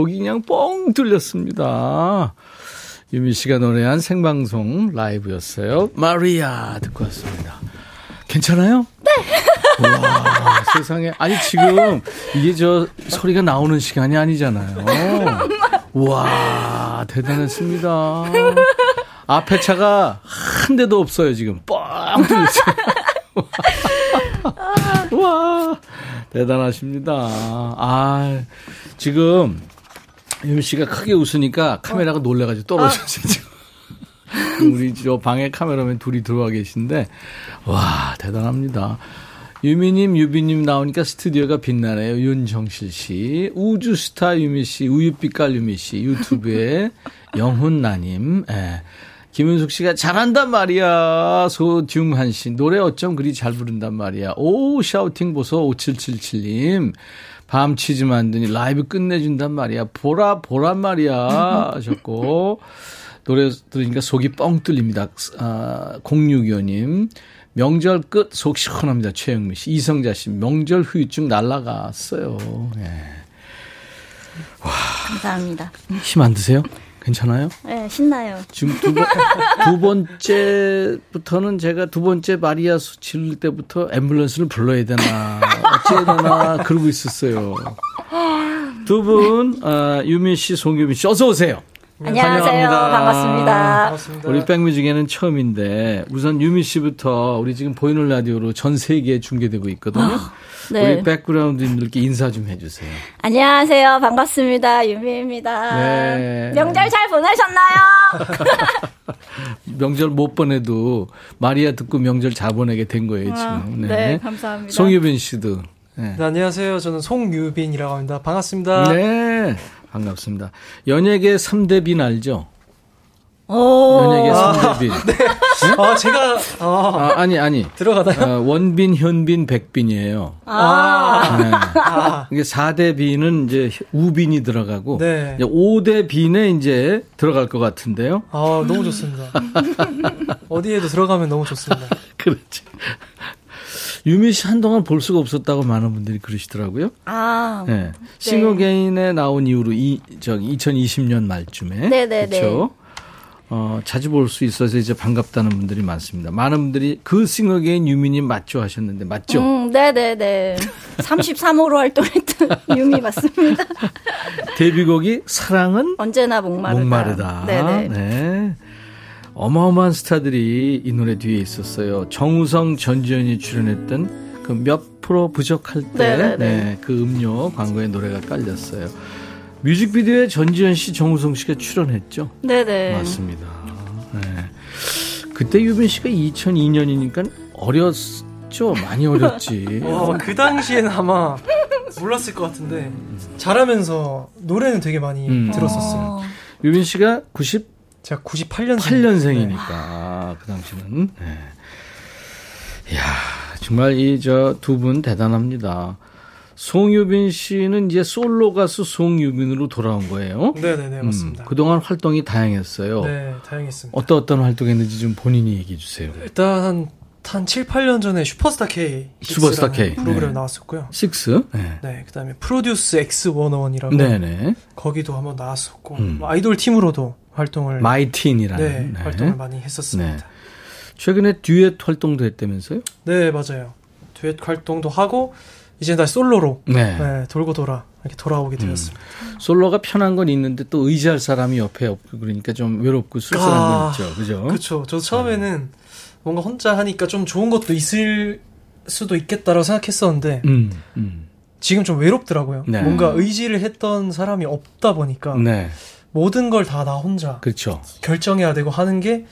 속이 그냥 뻥 뚫렸습니다. 유미 씨가 노래한 생방송 라이브였어요. 마리아 듣고 왔습니다. 괜찮아요? 네. 와, 세상에. 아니, 지금 이게 저 소리가 나오는 시간이 아니잖아요. 와, 대단했습니다. 앞에 차가 한 대도 없어요, 지금. 뻥 뚫렸어요. 와, 대단하십니다. 아, 지금, 유미 씨가 크게 웃으니까 카메라가 놀래가지고 떨어졌어요, 지금. 우리 저 방에 카메라맨 둘이 들어와 계신데, 와, 대단합니다. 유미님, 유비님 나오니까 스튜디오가 빛나네요. 윤정실 씨, 우주스타 유미 씨, 우유빛깔 유미 씨, 유튜브에 영훈나님, 예. 김윤숙 씨가 잘한단 말이야. 소중한 씨. 노래 어쩜 그리 잘 부른단 말이야. 오, 샤우팅 보소. 5777님. 밤 치즈 만드니 라이브 끝내준단 말이야. 보라, 보란 말이야. 하셨고. 노래 들으니까 속이 뻥 뚫립니다. 아, 0625님. 명절 끝 속 시원합니다. 최영미 씨. 이성자 씨. 명절 후유증 날라갔어요. 예. 감사합니다. 힘 안 드세요? 괜찮아요? 네, 신나요. 지금 두, 번, 두 번째부터는 제가 두 번째 마리아 수 지를 때부터 앰뷸런스를 불러야 되나 어찌해야 되나 그러고 있었어요. 두 분, 아, 유민 씨, 송유민 씨, 어서 오세요. 안녕하세요. 반갑습니다. 우리 백뮤직에는 처음인데 우선 유미 씨부터 우리 지금 보이는 라디오로 전 세계에 중계되고 있거든요. 네. 우리 백그라운드님들께 인사 좀 해주세요. 안녕하세요. 반갑습니다. 유미입니다. 네. 명절 잘 보내셨나요? 명절 못 보내도 마리아 듣고 명절 잘 보내게 된 거예요 지금. 아, 네, 감사합니다. 송유빈 씨도. 네. 네, 안녕하세요. 저는 송유빈이라고 합니다. 반갑습니다. 네, 반갑습니다. 연예계 3대 빈 알죠? 오. 연예계 3대 빈. 아, 제가, 아, 아, 아 니, 아니. 들어가나요? 어, 원빈, 현빈, 백빈이에요. 아, 네. 아, 이게 4대 B는 이제 우빈이 들어가고 네. 이제 5대 B는 이제 들어갈 것 같은데요. 아, 너무 좋습니다. 어디에도 들어가면 너무 좋습니다. 그렇지. 유미 씨 한동안 볼 수가 없었다고 많은 분들이 그러시더라고요. 아, 네. 싱어게인에 나온 이후로 이 저기 2020년 말쯤에 네네네. 그렇죠. 어, 자주 볼 수 있어서 이제 반갑다는 분들이 많습니다. 많은 분들이 그 싱어게인 유미님 맞죠 하셨는데 맞죠? 음, 네네네. 33호로 활동했던 유미 맞습니다. 데뷔곡이 사랑은 언제나 목마르다. 목마르다. 네네. 네. 어마어마한 스타들이 이 노래 뒤에 있었어요. 정우성, 전지현이 출연했던 그 몇 프로 부족할 때, 네네네. 네, 그 음료 광고에 노래가 깔렸어요. 뮤직비디오에 전지현 씨, 정우성 씨가 출연했죠. 네네. 맞습니다. 네. 그때 유빈 씨가 2002년이니까 어렸죠. 많이 어렸지. 와, 그 당시에는 아마 몰랐을 것 같은데, 잘하면서 노래는 되게 많이 음. 들었었어요. 어, 유빈 씨가 98년생이니까 제가 98년생. 8년생이니까 그 당시는. 네. 이야 정말 이 저 두 분 대단합니다. 송유빈 씨는 이제 솔로 가수 송유빈으로 돌아온 거예요. 네네네, 음, 맞습니다. 그동안 활동이 다양했어요. 네, 다행했습니다. 어떤 어떤 활동했는지 좀 본인이 얘기해 주세요. 일단 한, 한 7, 8년 전에 슈퍼스타 K. 슈퍼스타 K. 프로그램 네. 나왔었고요. 식스. 네. 네, 그 다음에 프로듀스 X101이라고. 네네. 거기도 한번 나왔었고, 음. 뭐 아이돌 팀으로도 활동을. 마이틴이라는. 네, 네. 활동을 많이 했었습니다. 네. 최근에 듀엣 활동도 했다면서요? 네, 맞아요. 듀엣 활동도 하고, 이제 다시 솔로로. 네. 네, 돌고 돌아. 이렇게 돌아오게 되었습니다. 솔로가 편한 건 있는데 또 의지할 사람이 옆에 없고 그러니까 좀 외롭고 쓸쓸한 아, 건 있죠. 그죠? 그렇죠. 저 처음에는 뭔가 혼자 하니까 좀 좋은 것도 있을 수도 있겠다라고 생각했었는데, 음, 음. 지금 좀 외롭더라고요. 네. 뭔가 의지를 했던 사람이 없다 보니까, 네. 모든 걸 다 나 혼자 그렇죠. 결정해야 되고 하는 게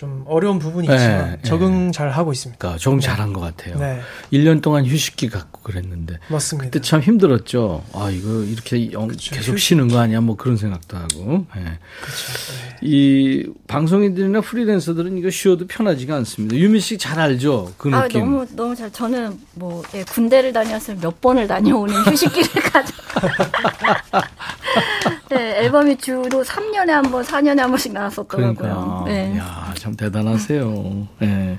좀 어려운 부분이 네, 있지만 네. 적응 잘 하고 있습니다. 그러니까 조금 네. 잘한 것 같아요. 네, 1년 동안 휴식기 갖고 그랬는데 맞습니다. 그때 참 힘들었죠. 아 이거 이렇게 영- 그쵸, 계속 휴식. 쉬는 거 아니야? 뭐 그런 생각도 하고. 네. 이 방송인들이나 프리랜서들은 이거 쉬어도 편하지가 않습니다. 유미 씨 잘 알죠? 그 아, 느낌. 너무, 너무 잘, 저는 뭐, 예, 군대를 다녔으면 몇 번을 다녀오는 휴식기를 가져. 네, 앨범이 주로 3년에 한 번, 4년에 한 번씩 나왔었더라고요. 그러니까. 네. 야, 참 대단하세요. 예.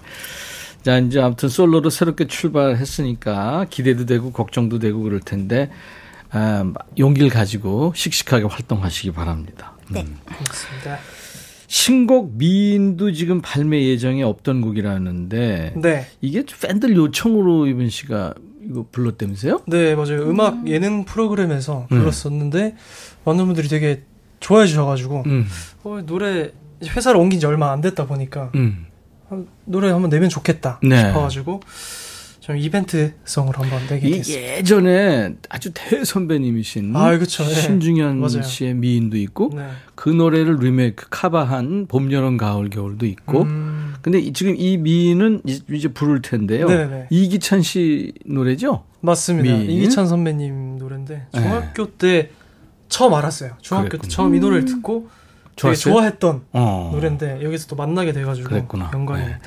자, 이제 아무튼 솔로로 새롭게 출발했으니까 기대도 되고 걱정도 되고 그럴 텐데, 아, 용기를 가지고 씩씩하게 활동하시기 바랍니다. 네. 음. 그렇습니다. 신곡 미인도 지금 발매 예정에 없던 곡이라는데, 네, 이게 팬들 요청으로 이분 씨가 이거 불렀다면서요? 네 맞아요. 음 악 예능 프로그램에서 네. 불렀었는데 많은 분들이 되게 좋아해 주셔가지고 음, 어, 노래 회사를 옮긴 지 얼마 안 됐다 보니까 음. 한- 노래 한번 내면 좋겠다 네. 싶어가지고 좀 이벤트성으로 한번 내게 이 됐습니다. 예전에 아주 대선배님이신 아, 그쵸. 네. 신중현 맞아요. 씨의 미인도 있고, 네. 그 노래를 리메이크 카바한 봄, 여름, 가을, 겨울도 있고. 음, 근데 이- 지금 이 미인은 이- 이제 부를 텐데요. 네네. 이기찬 씨 노래죠? 맞습니다. 미인. 이기찬 선배님 노래인데 네. 중학교 때 처음 알았어요. 중학교 그랬군요. 때 처음 이 노래를 듣고 되게 좋았어요? 좋아했던 어. 노래인데 여기서 또 만나게 돼가지고 그랬구나. 영광입니다.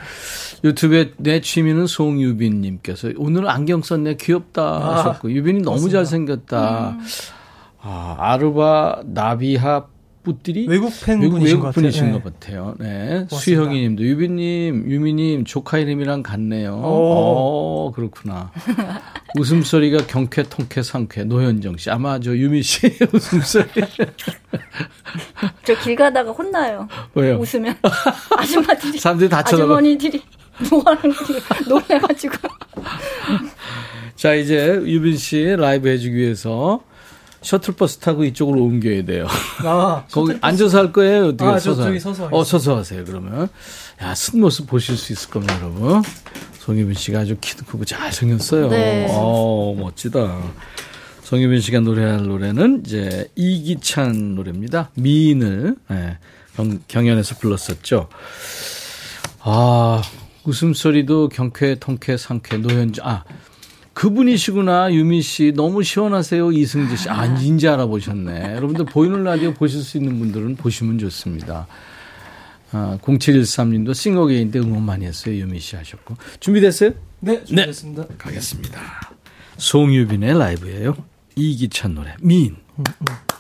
유튜브에 내 취미는 송유빈님께서 오늘 안경 썼네 귀엽다 아, 하셨고 유빈이 너무 고맙습니다. 잘생겼다. 아, 아르바 나비하 뿌띠리 외국 팬 외국, 분이신 외국 것 같아요. 분이신 네. 것 같아요. 네. 고맙습니다. 수형이님도 유빈님, 유미님 조카 이름이랑 같네요. 오. 어, 그렇구나. 웃음소리가 경쾌, 통쾌, 상쾌. 노현정 씨. 아마 저 유미 씨 웃음소리. 저 길 가다가 혼나요. 왜요? 웃으면. 아줌마들이. 사람들이 다 쳐다봐. 아주머니들이 뭐 하는 지 놀래가지고. 자, 이제 유빈 씨 라이브 해주기 위해서 셔틀버스 타고 이쪽으로 옮겨야 돼요. 아, 거기 앉아서 할 거예요? 어떻게 아, 저 서서? 저기 서서 어, 서서 하세요, 그러면. 야, 쓴 모습 보실 수 있을 겁니다, 여러분. 송유빈 씨가 아주 키도 크고 잘생겼어요. 네. 어, 멋지다. 송유빈 씨가 노래할 노래는 이제 이기찬 노래입니다. 미인을 예, 경, 경연에서 불렀었죠. 아, 웃음소리도 경쾌, 통쾌, 상쾌, 노현주. 아, 그분이시구나, 유미 씨. 너무 시원하세요, 이승재 씨. 아, 인지 알아보셨네. 여러분들 보이는 라디오 보실 수 있는 분들은 보시면 좋습니다. 아, 0713님도 싱어게인데 응원 많이 했어요. 유미 씨 하셨고. 준비됐어요? 네, 준비됐습니다. 가겠습니다. 송유빈의 라이브예요. 이기찬 노래 미인. 헤어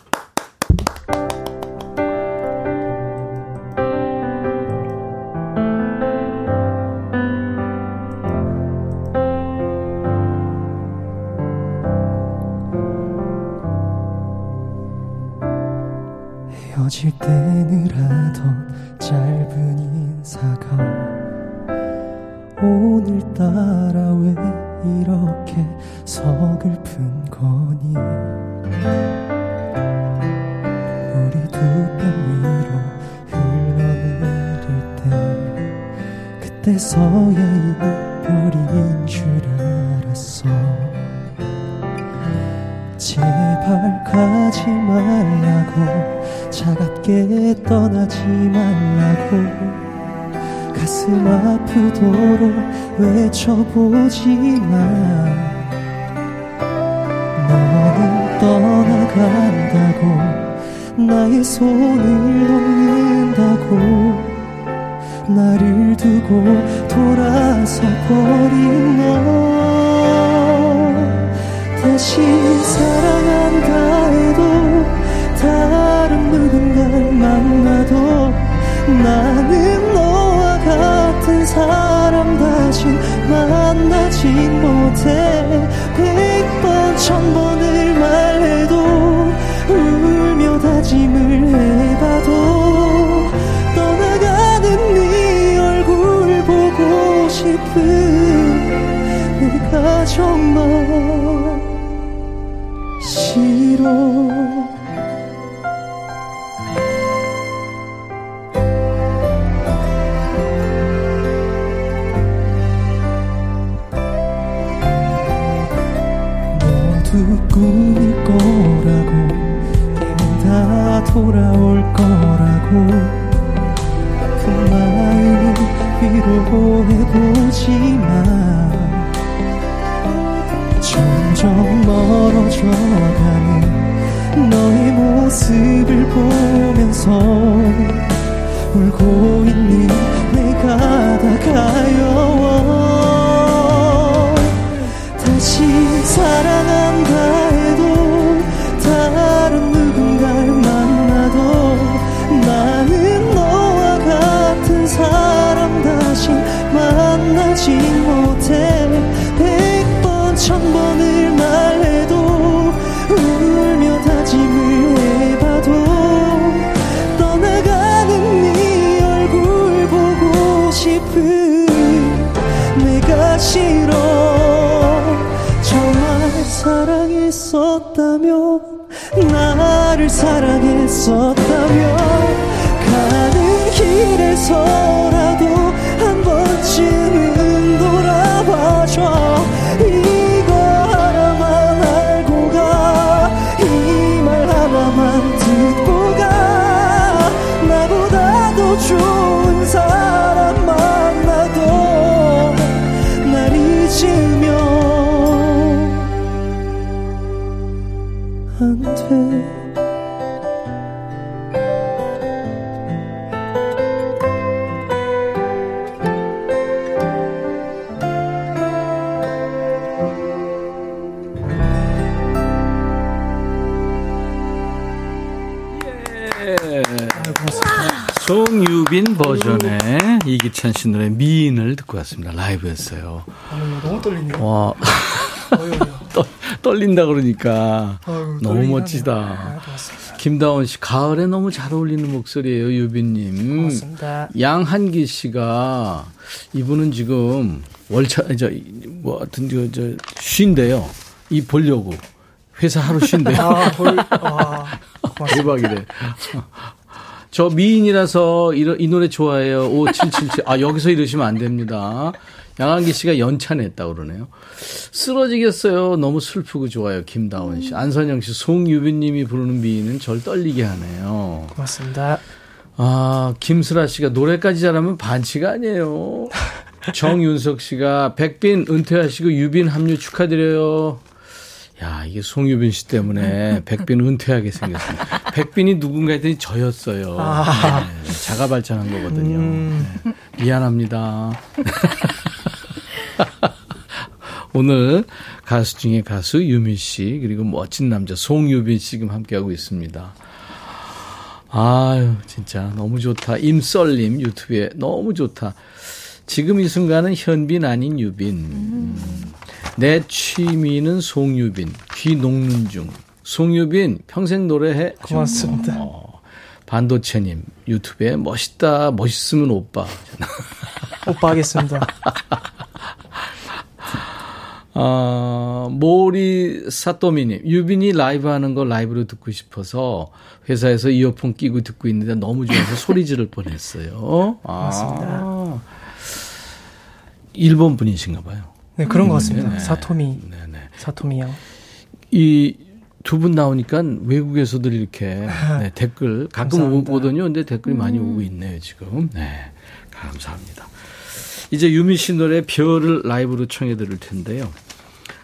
위로해보지만 점점 멀어져가는 너의 모습을 보면서 울고 이기찬 씨 노래 미인을 듣고 왔습니다. 라이브였어요. 아유, 너무 떨리네요. 와. 떨, 떨린다 그러니까 아유, 너무 멋지다. 아. 김다원 씨 가을에 너무 잘 어울리는 목소리예요, 유빈님. 고맙습니다. 양한기 씨가 이분은 지금 월차 저 뭐 하여튼 저, 저 쉰대요. 이 보려고 회사 하루 쉰대요. 아, 볼, 아, 고맙습니다. 대박이래. 저 미인이라서 이, 이 노래 좋아해요. 5777. 아, 여기서 이러시면 안 됩니다. 양한기 씨가 연찬했다 그러네요. 쓰러지겠어요. 너무 슬프고 좋아요. 김다원 씨. 안선영 씨, 송유빈 님이 부르는 미인은 절 떨리게 하네요. 고맙습니다. 아, 김슬아 씨가 노래까지 잘하면 반치가 아니에요. 정윤석 씨가 백빈 은퇴하시고 유빈 합류 축하드려요. 야, 이게 송유빈 씨 때문에 백빈 은퇴하게 생겼습니다. 백빈이 누군가 했더니 저였어요. 아. 네, 자가 발전한 거거든요. 네. 미안합니다. 오늘 가수 중에 가수 유미 씨 그리고 멋진 남자 송유빈 씨 지금 함께하고 있습니다. 아유 진짜 너무 좋다. 임썰님 유튜브에 너무 좋다. 지금 이 순간은 현빈 아닌 유빈. 음. 내 취미는 송유빈. 귀 녹는 중. 송유빈 평생 노래해. 고맙습니다. 어, 반도체님 유튜브에 멋있다. 멋있으면 오빠. 오빠 하겠습니다. 어, 모리 사토미님, 유빈이 라이브 하는 거 라이브로 듣고 싶어서 회사에서 이어폰 끼고 듣고 있는데 너무 좋아서 소리 지를 뻔했어요. 아, 맞습니다. 일본 분이신가 봐요. 네, 그런 것 같습니다. 네네. 사토미. 네네. 사토미 양. 이 두 분 나오니까 외국에서도 이렇게 네, 댓글 가끔 감사합니다. 오거든요. 근데 댓글이 많이 오고 있네요, 지금. 네. 감사합니다. 이제 유미 씨 노래 별을 라이브로 청해 들을 텐데요.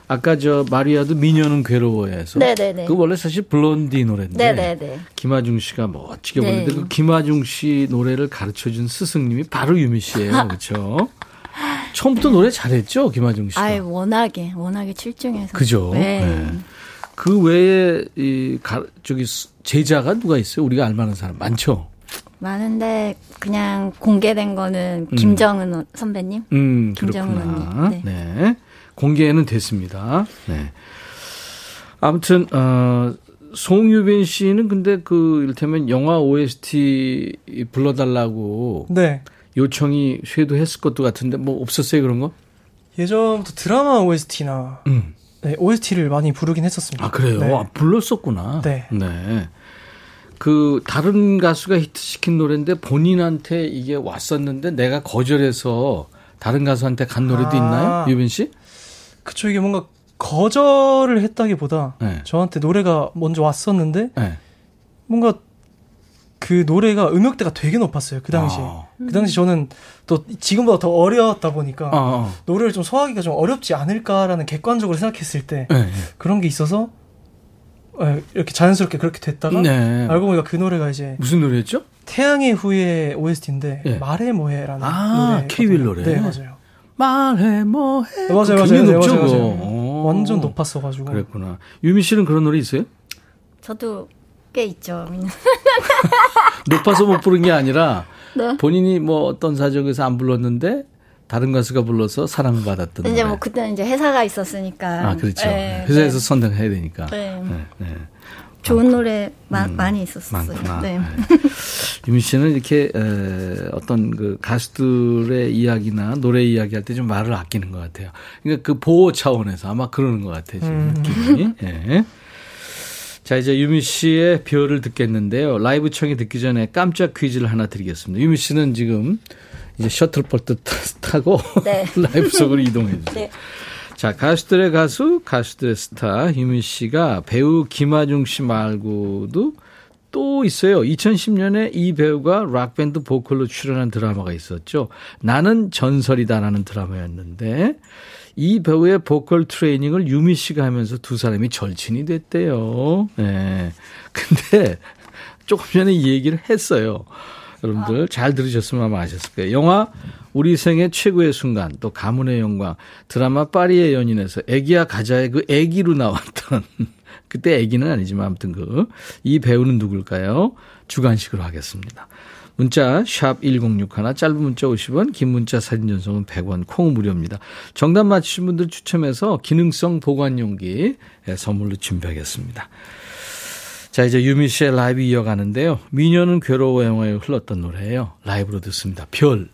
아까 저 마리아도 미녀는 괴로워해서 네네네. 그 원래 사실 블론디 노래인데 네네네. 김하중 씨가 멋지게 네. 부르는데 그 김하중 씨 노래를 가르쳐 준 스승님이 바로 유미 씨예요. 그렇죠? 처음부터 노래 잘했죠, 김하중 씨가. 아이 워낙에 워낙에 출중해서. 그죠? 네. 네. 그 외에 이 가, 저기 수- 제자가 누가 있어요? 우리가 알만한 사람 많죠. 많은데 그냥 공개된 거는 김정은 선배님. 음, 김정은 그렇구나. 언니. 네. 공개는 됐습니다. 네. 아무튼 어 송유빈 씨는 근데 그 이를테면 영화 OST 불러달라고 네. 요청이 쇄도했을 것도 같은데 뭐 없었어요 그런 거? 예전부터 드라마 OST나 음. 네, OST를 많이 부르긴 했었습니다. 아 그래요? 네. 아, 불렀었구나. 네. 그 다른 가수가 히트시킨 노래인데 본인한테 이게 왔었는데 내가 거절해서 다른 가수한테 간 노래도 아. 있나요, 유빈 씨? 그쵸 이게 뭔가 거절을 했다기보다 네. 저한테 노래가 먼저 왔었는데 네. 뭔가 그 노래가 음역대가 되게 높았어요 그 당시에 아. 그 당시 저는 또 지금보다 더 어렸다 보니까 어, 어. 노래를 좀 소화하기가 좀 어렵지 않을까라는 객관적으로 생각했을 때 네, 네. 그런 게 있어서 예, 이렇게 자연스럽게 그렇게 됐다가 네. 알고 보니까 그 노래가 이제 무슨 노래였죠? 태양의 후예 OST인데 예. 말해 뭐해라는 아, 노래 케이윌 노래. 네 맞아요 말해 뭐해. 네, 맞아요 맞아요 굉장히 네, 높죠, 맞아요. 맞아요. 어. 완전 높았어가지고 그랬구나. 유미 씨는 그런 노래 있어요? 저도 꽤 있죠. 높아서 못 부른 게 아니라 네. 본인이 뭐 어떤 사정에서 안 불렀는데 다른 가수가 불러서 사랑받았던 이제 노래. 뭐 그때는 이제 회사가 있었으니까. 아, 그렇죠. 네, 회사에서 네. 선정해야 되니까. 네. 네, 네. 좋은 노래 마, 많이 있었어요. 많구나. 네. 네. 유미 씨는 이렇게 에, 어떤 그 가수들의 이야기나 노래 이야기 할 때 좀 말을 아끼는 것 같아요. 그러니까 그 보호 차원에서 아마 그러는 것 같아요. 지금 음. 느낌이. 예. 자 이제 유미 씨의 별을 듣겠는데요. 라이브 청이 듣기 전에 깜짝 퀴즈를 하나 드리겠습니다. 유미 씨는 지금 이제 셔틀버스 타고 네. 라이브 속으로 이동해 주세요. 네. 자, 가수들의 가수, 가수들의 스타, 유미 씨가 배우 김아중 씨 말고도 또 있어요. 2010년에 이 배우가 락밴드 보컬로 출연한 드라마가 있었죠. 나는 전설이다라는 드라마였는데, 이 배우의 보컬 트레이닝을 유미 씨가 하면서 두 사람이 절친이 됐대요. 예. 근데 조금 전에 이 얘기를 했어요. 여러분들 잘 들으셨으면 아마 아셨을 거예요. 영화 우리 생의 최고의 순간 또 가문의 영광 드라마 파리의 연인에서 애기야 가자의 그 애기로 나왔던 그때 애기는 아니지만 아무튼 그 이 배우는 누굴까요? 주관식으로 하겠습니다. 문자 샵1061 짧은 문자 50원 긴 문자 사진 전송은 100원 콩 무료입니다. 정답 맞히신 분들 추첨해서 기능성 보관용기 예, 선물로 준비하겠습니다. 자, 이제 유미 씨의 라이브 이어가는데요. 미녀는 괴로워 영화에 흘렀던 노래예요. 라이브로 듣습니다. 별.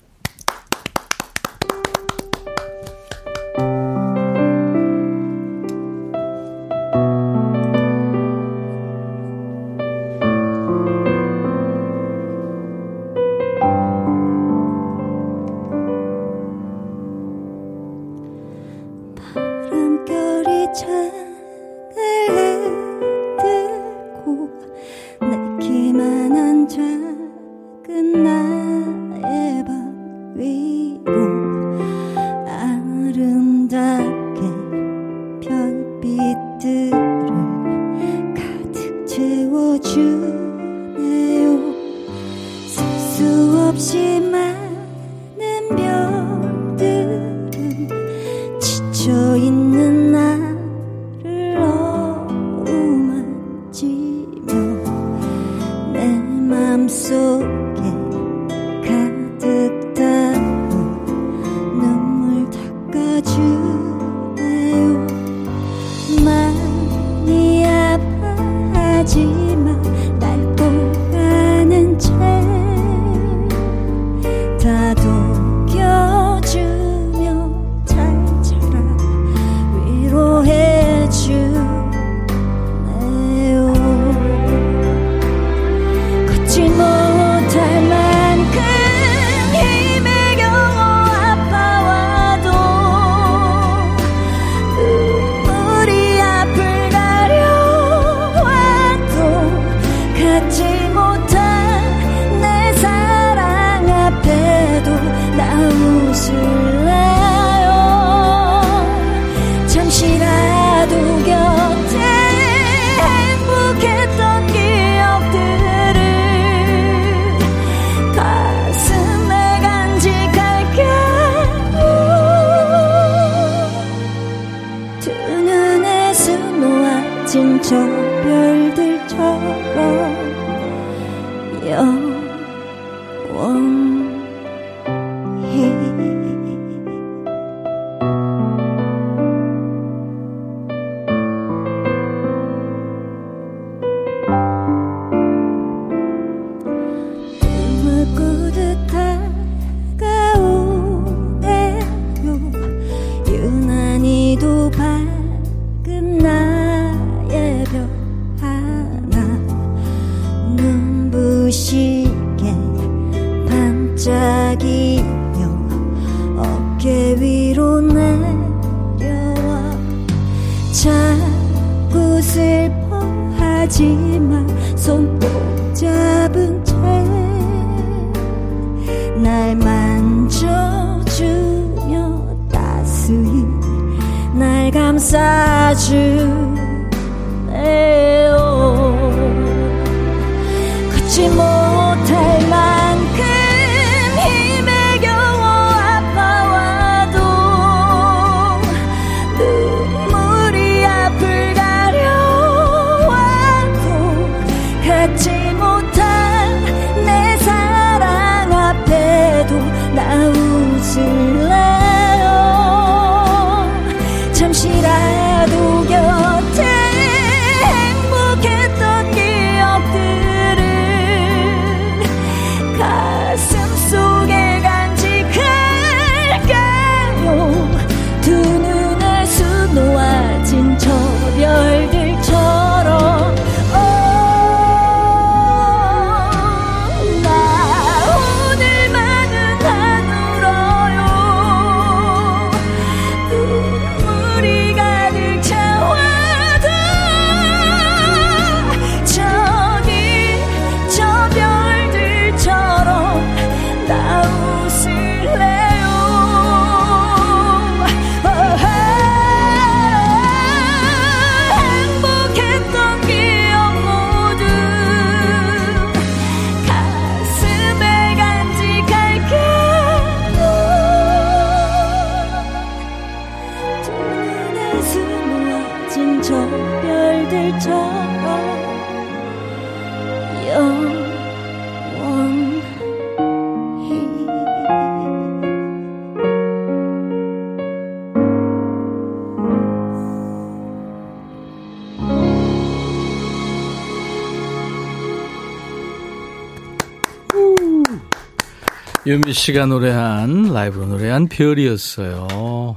유미 씨가 노래한 라이브로 노래한 별이었어요.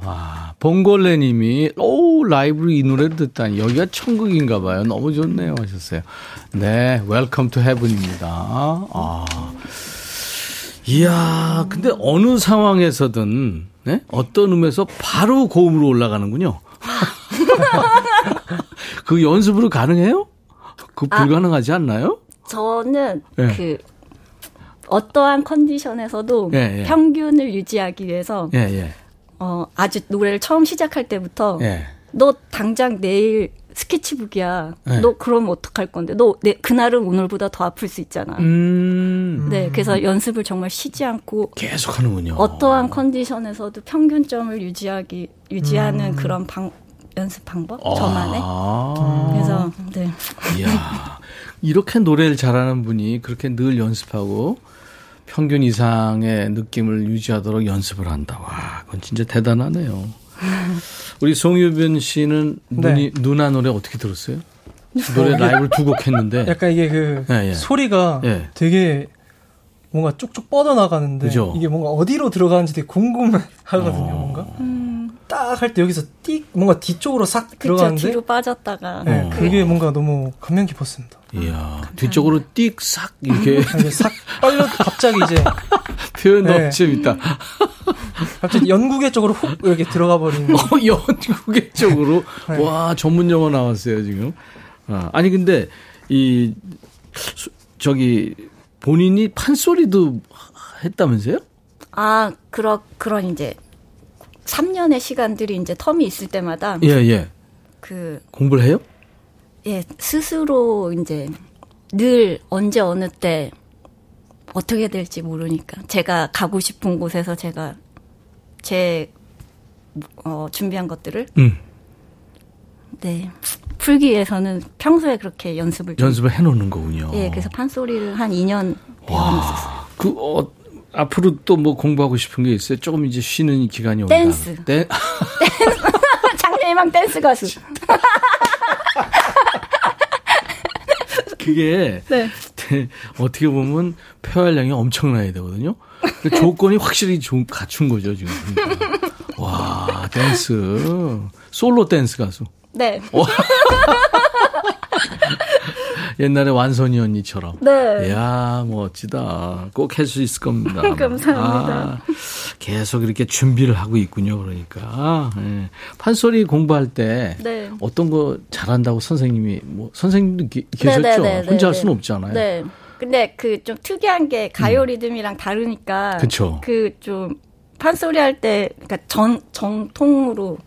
아, 봉골레 님이 오 라이브로 이 노래를 듣다니 여기가 천국인가 봐요. 너무 좋네요 하셨어요. 네, welcome to heaven입니다. 아, 이야, 근데 어느 상황에서든 네? 어떤 음에서 바로 고음으로 올라가는군요. 그 연습으로 가능해요? 그 아. 불가능하지 않나요? 저는 예. 그 어떠한 컨디션에서도 예, 예. 평균을 유지하기 위해서 예, 예, 어, 아주 노래를 처음 시작할 때부터 예. 너 당장 내일 스케치북이야. 네. 너 그러면 어떡할 건데? 너 내, 그날은 오늘보다 더 아플 수 있잖아. 음, 네, 그래서 연습을 정말 쉬지 않고 계속 하는군요. 어떠한 컨디션에서도 평균점을 유지하기 유지하는 그런 방 연습 방법 저만의. 아. 그래서 네. 이야, 이렇게 노래를 잘하는 분이 그렇게 늘 연습하고 평균 이상의 느낌을 유지하도록 연습을 한다. 와, 그건 진짜 대단하네요. 우리 송유빈 씨는 눈이, 누나 노래 어떻게 들었어요? 노래 라이브를 두 곡 했는데. 약간 이게 그 예, 예. 소리가 예. 되게 뭔가 쭉쭉 뻗어나가는데 그죠? 이게 뭔가 어디로 들어가는지 되게 궁금하거든요. 어. 뭔가 딱 할 때 여기서 띡 뭔가 뒤쪽으로 싹 그쵸 들어가는데 뒤로 빠졌다가 네, 어. 그게 뭔가 너무 감명 깊었습니다. 이야, 뒤쪽으로 띡 싹 이렇게 이게 싹 빨려 갑자기 이제 표현 너무 네. 재밌다. 갑자기 연구계 쪽으로 훅 이렇게 들어가 버리는. 어, 연구계 쪽으로. 네. 와, 전문 용어 나왔어요, 지금. 아, 아니, 근데, 이, 수- 저기, 본인이 판소리도 했다면서요? 아 그런 그런 이제 3년의 시간들이 이제 텀이 있을 때마다 예, 예. 그 공부를 해요? 예, 스스로 이제 늘 언제 어느 때 어떻게 될지 모르니까 제가 가고 싶은 곳에서 제가 제 어, 준비한 것들을 음. 네 풀기 위해서는 평소에 그렇게 연습을 좀- 연습을 해놓는 거군요. 예, 그래서 판소리를 한 2년 배워놨었어요. 그, 어, 앞으로 또 뭐 공부하고 싶은 게 있어요? 조금 이제 쉬는 기간이 온다. 댄스. 댄, 장래희망 댄스 가수. 그게 네. 대- 어떻게 보면 폐활량이 엄청나야 되거든요. 그 조건이 확실히 좀 갖춘 거죠, 지금. 그러니까. 와, 댄스. 솔로 댄스 가수. 네. 옛날에 완선이 언니처럼. 네. 이야, 멋지다. 꼭 할 수 있을 겁니다. 감사합니다. 아, 계속 이렇게 준비를 하고 있군요. 그러니까. 예. 판소리 공부할 때 네. 어떤 거 잘한다고 선생님이, 뭐, 선생님도 기- 계셨죠? 네네네네. 혼자 할 수는 없잖아요. 네. 근데 그 좀 특이한 게 가요 리듬이랑 다르니까. 음. 그쵸. 그좀 판소리 할 때, 그러니까 전, 정통으로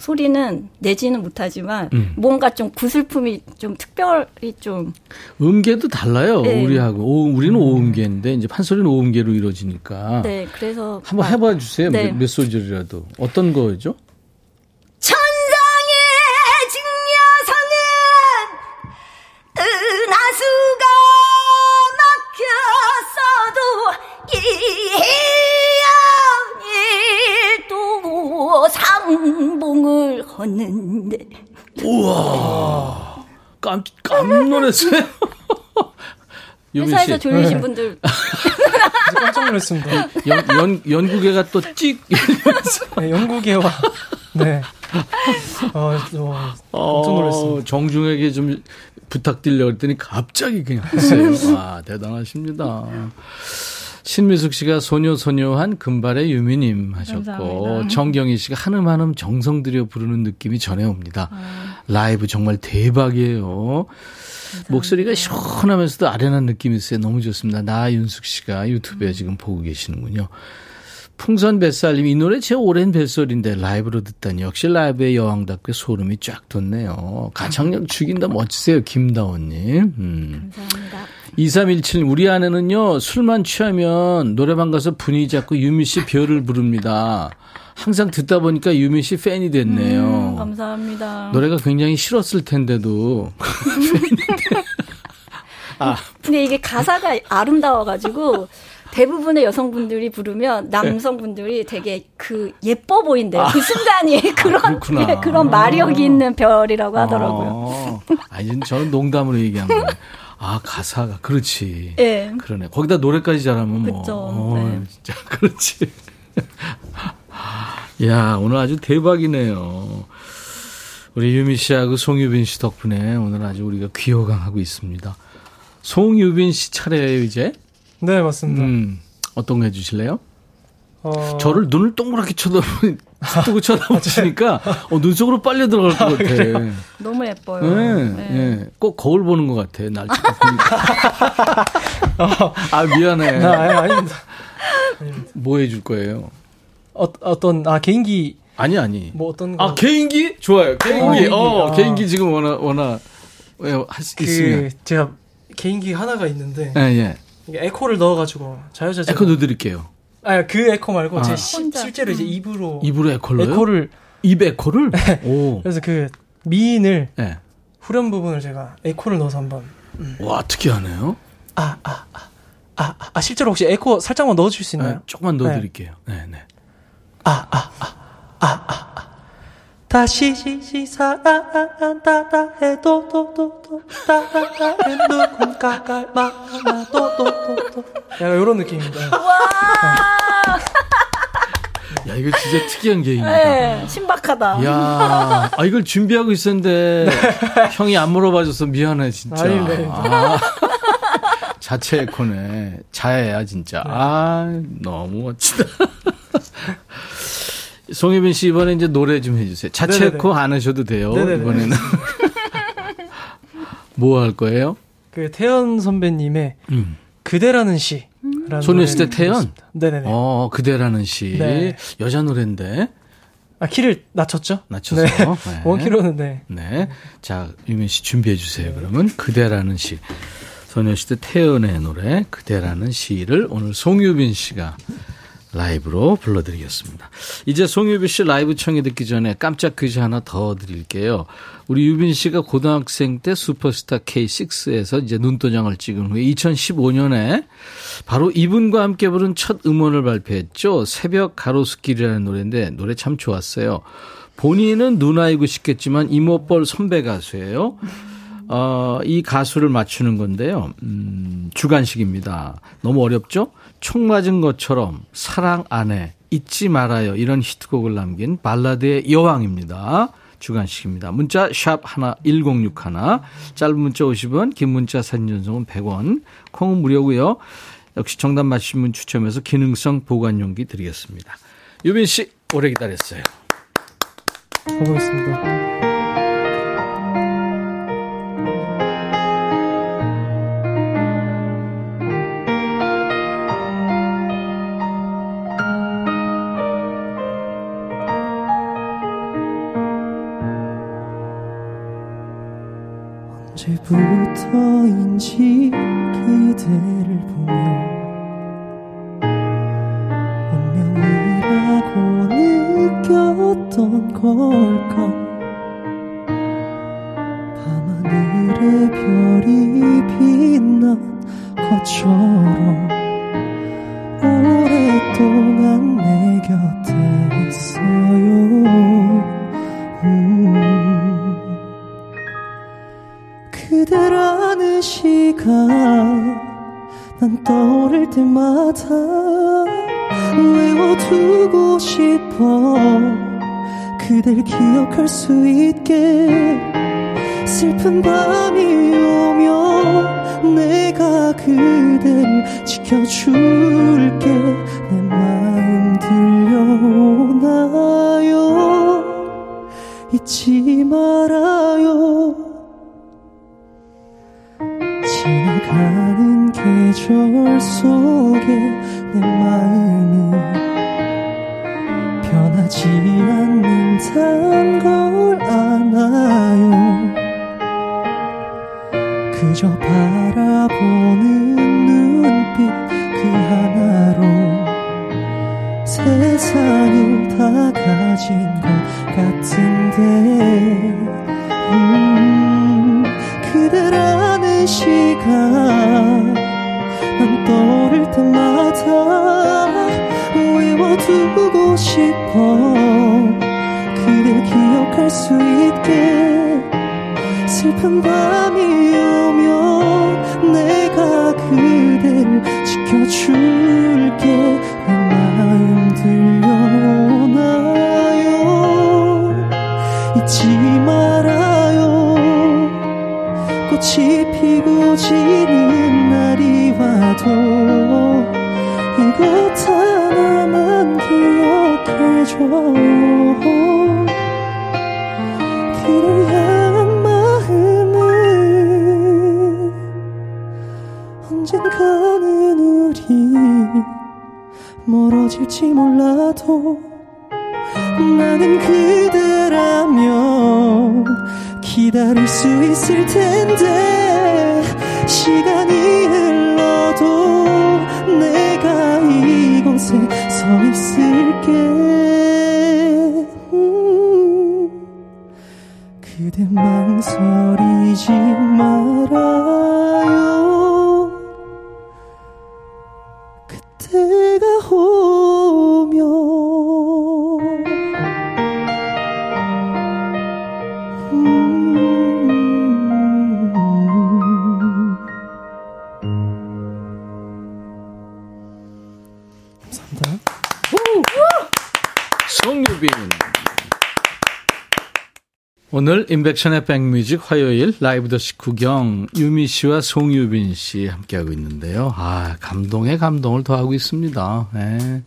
소리는 내지는 못하지만 음. 뭔가 좀 구슬픔이 좀 특별히 좀 음계도 달라요. 네. 우리하고. 오, 우리는 오음계인데, 이제 판소리는 오음계로 이루어지니까. 네, 그래서 한번 해봐 주세요. 네. 몇, 몇 소절이라도. 어떤 거죠? 또 상봉을 걷는데 우와. 깜, 씨. 회사에서 조이신 분들 깜짝 놀랐습니다. 연, 연, 연구계가 또 찍! 네, 영국에와 네. 어, 어, 깜짝 놀랐습니다. 어, 정중하게 좀 부탁드리려고 했더니 갑자기 그냥 했어요. 와, 대단하십니다. 신미숙 씨가 소녀소녀한 금발의 유미님 하셨고, 감사합니다. 정경희 씨가 한음 한음 정성 들여 부르는 느낌이 전해옵니다. 라이브 정말 대박이에요. 목소리가 시원하면서도 아련한 느낌이 있어요. 너무 좋습니다. 나윤숙 씨가 유튜브에 지금 보고 계시는군요. 풍선 뱃살님, 이 노래 제 오랜 뱃소리인데 라이브로 듣다니 역시 라이브의 여왕답게 소름이 쫙 돋네요. 가창력 죽인다 멋지세요, 김다원님. 음. 감사합니다. 2317, 우리 아내는요, 술만 취하면 노래방 가서 분위기 잡고 유미 씨 별을 부릅니다. 항상 듣다 보니까 유미 씨 팬이 됐네요. 음, 감사합니다. 노래가 굉장히 싫었을 텐데도. 아, 근데 이게 가사가 아름다워가지고 대부분의 여성분들이 부르면 남성분들이 되게 그 예뻐 보인대요. 그 순간이 그런 아. 예, 그런 마력이 있는 별이라고 하더라고요. 어, 아니, 저는 농담으로 얘기한 거예요. 아, 가사가, 그렇지. 예. 그러네. 거기다 노래까지 잘하면 뭐. 그쵸. 어, 네. 진짜, 그렇지. 야, 오늘 아주 대박이네요. 우리 유미 씨하고 송유빈 씨 덕분에 오늘 아주 우리가 귀호강하고 있습니다. 송유빈 씨 차례예요, 이제? 네, 맞습니다. 음, 어떤 거 해주실래요? 어, 저를 눈을 동그랗게 쳐다보니, 뜨고 쳐다보시니까, 어, 눈 속으로 빨려 들어갈 것 같아. 너무 예뻐요. 네, 네. 네. 꼭 거울 보는 것 같아. 날 자꾸 보니까. 아, 미안해. 아, 아니, 아닙니다. 뭐 해줄 거예요? 어, 어떤, 아, 개인기, 아니, 아니. 뭐 어떤 거. 아, 개인기? 좋아요. 개인기. 어, 개인기. 어, 아. 개인기 지금 워낙, 워낙, 왜, 할수 그, 있으면. 제가 개인기 하나가 있는데, 예, 예. 이게 에코를 넣어가지고, 자유자재. 에코 넣어드릴게요. 아, 그 에코 말고, 아. 제 시. 실제로 이제 입으로. 입으로 에코를요? 에코를, 입 에코를? 오. 그래서 그, 미인을, 예. 후렴 부분을 제가 에코를 넣어서 한번. 와, 특이하네요. 아, 아, 아, 아, 아, 실제로 혹시 에코 살짝만 넣어줄 수 네, 있나요? 조금만 넣어드릴게요. 네, 네. 아, 아, 아, 아, 아, 아. 다시 사랑한다 해도 또또또 따라가는 누군가가 만나도 또또또 약간 이런 느낌입니다. 야, 이거 진짜 특이한 개인기다. 네, 신박하다. 야, 아 이걸 준비하고 있었는데 형이 안 물어봐줘서 미안해 진짜. 아닙니다. 아, 자체 에코네. 자해야 진짜. 아 너무 멋지다. 송혜빈 씨 이번에 이제 노래 좀 해주세요. 자체 네네네. 에코 안 하셔도 돼요. 네네네. 이번에는 뭐 할 거예요? 그 태연 선배님의 음. 그대라는 시. 소녀시대 태연? 네네네. 어 그대라는 시 네. 여자 노래인데 아 키를 낮췄죠? 낮춰서. 네. 네. 원키로는 네. 네. 자, 유빈 씨 준비해 주세요. 그러면 그대라는 시. 소녀시대 태연의 노래 그대라는 시를 오늘 송유빈 씨가 라이브로 불러드리겠습니다. 이제 송유빈 씨 라이브 청해 듣기 전에 깜짝 퀴즈 하나 더 드릴게요. 우리 유빈 씨가 고등학생 때 슈퍼스타 K6에서 이제 눈도장을 찍은 후에 2015년에 바로 이분과 함께 부른 첫 음원을 발표했죠. 새벽 가로수길이라는 노래인데 노래 참 좋았어요. 본인은 누나이고 싶겠지만 이모뻘 선배 가수예요. 어, 이 가수를 맞추는 건데요. 음, 주간식입니다. 너무 어렵죠? 총 맞은 것처럼 사랑 안에 잊지 말아요. 이런 히트곡을 남긴 발라드의 여왕입니다. 주간식입니다. 문자 샵 하나 1061 짧은 문자 50원 긴 문자 사진 전송은 100원 콩은 무료고요. 역시 정답 맞히신 분 추첨해서 기능성 보관용기 드리겠습니다. 유빈 씨 오래 기다렸어요. 가보겠습니다. 언제부터인지 그대를 보며 운명이라고 느꼈던 걸까 멀어질지 몰라도 나는 그대라면 기다릴 수 있을 텐데 시간이 흘러도 내가 이곳에 서 있을게. 음, 그대 망설이지 말아 오늘 인백션의 백뮤직 화요일 라이브 더시 구경 유미 씨와 송유빈 씨 함께하고 있는데요. 아, 감동에 감동을 더하고 있습니다. 네.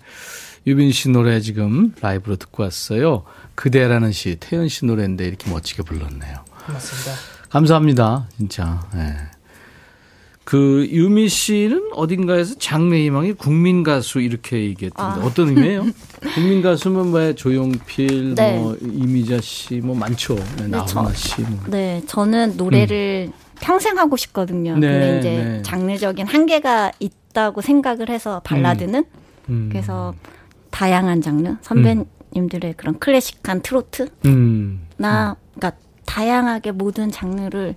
유빈 씨 노래 지금 라이브로 듣고 왔어요. 그대라는 시, 태연 씨 노래인데 이렇게 멋지게 불렀네요. 고맙습니다. 감사합니다. 진짜. 네. 그 유미 씨는 어딘가에서 장래희망이 국민 가수 이렇게 얘기했던데 아. 어떤 의미예요? 국민 가수면 뭐 조용필, 네. 뭐 이미자 씨, 뭐 많죠. 네, 나훈아 저- 씨. 뭐. 네, 저는 노래를 평생 하고 싶거든요. 음. 네, 근데 이제 네. 장르적인 한계가 있다고 생각을 해서 발라드는 음. 그래서 다양한 장르 선배님들의 그런 클래식한 트로트나 음. 그러니까 다양하게 모든 장르를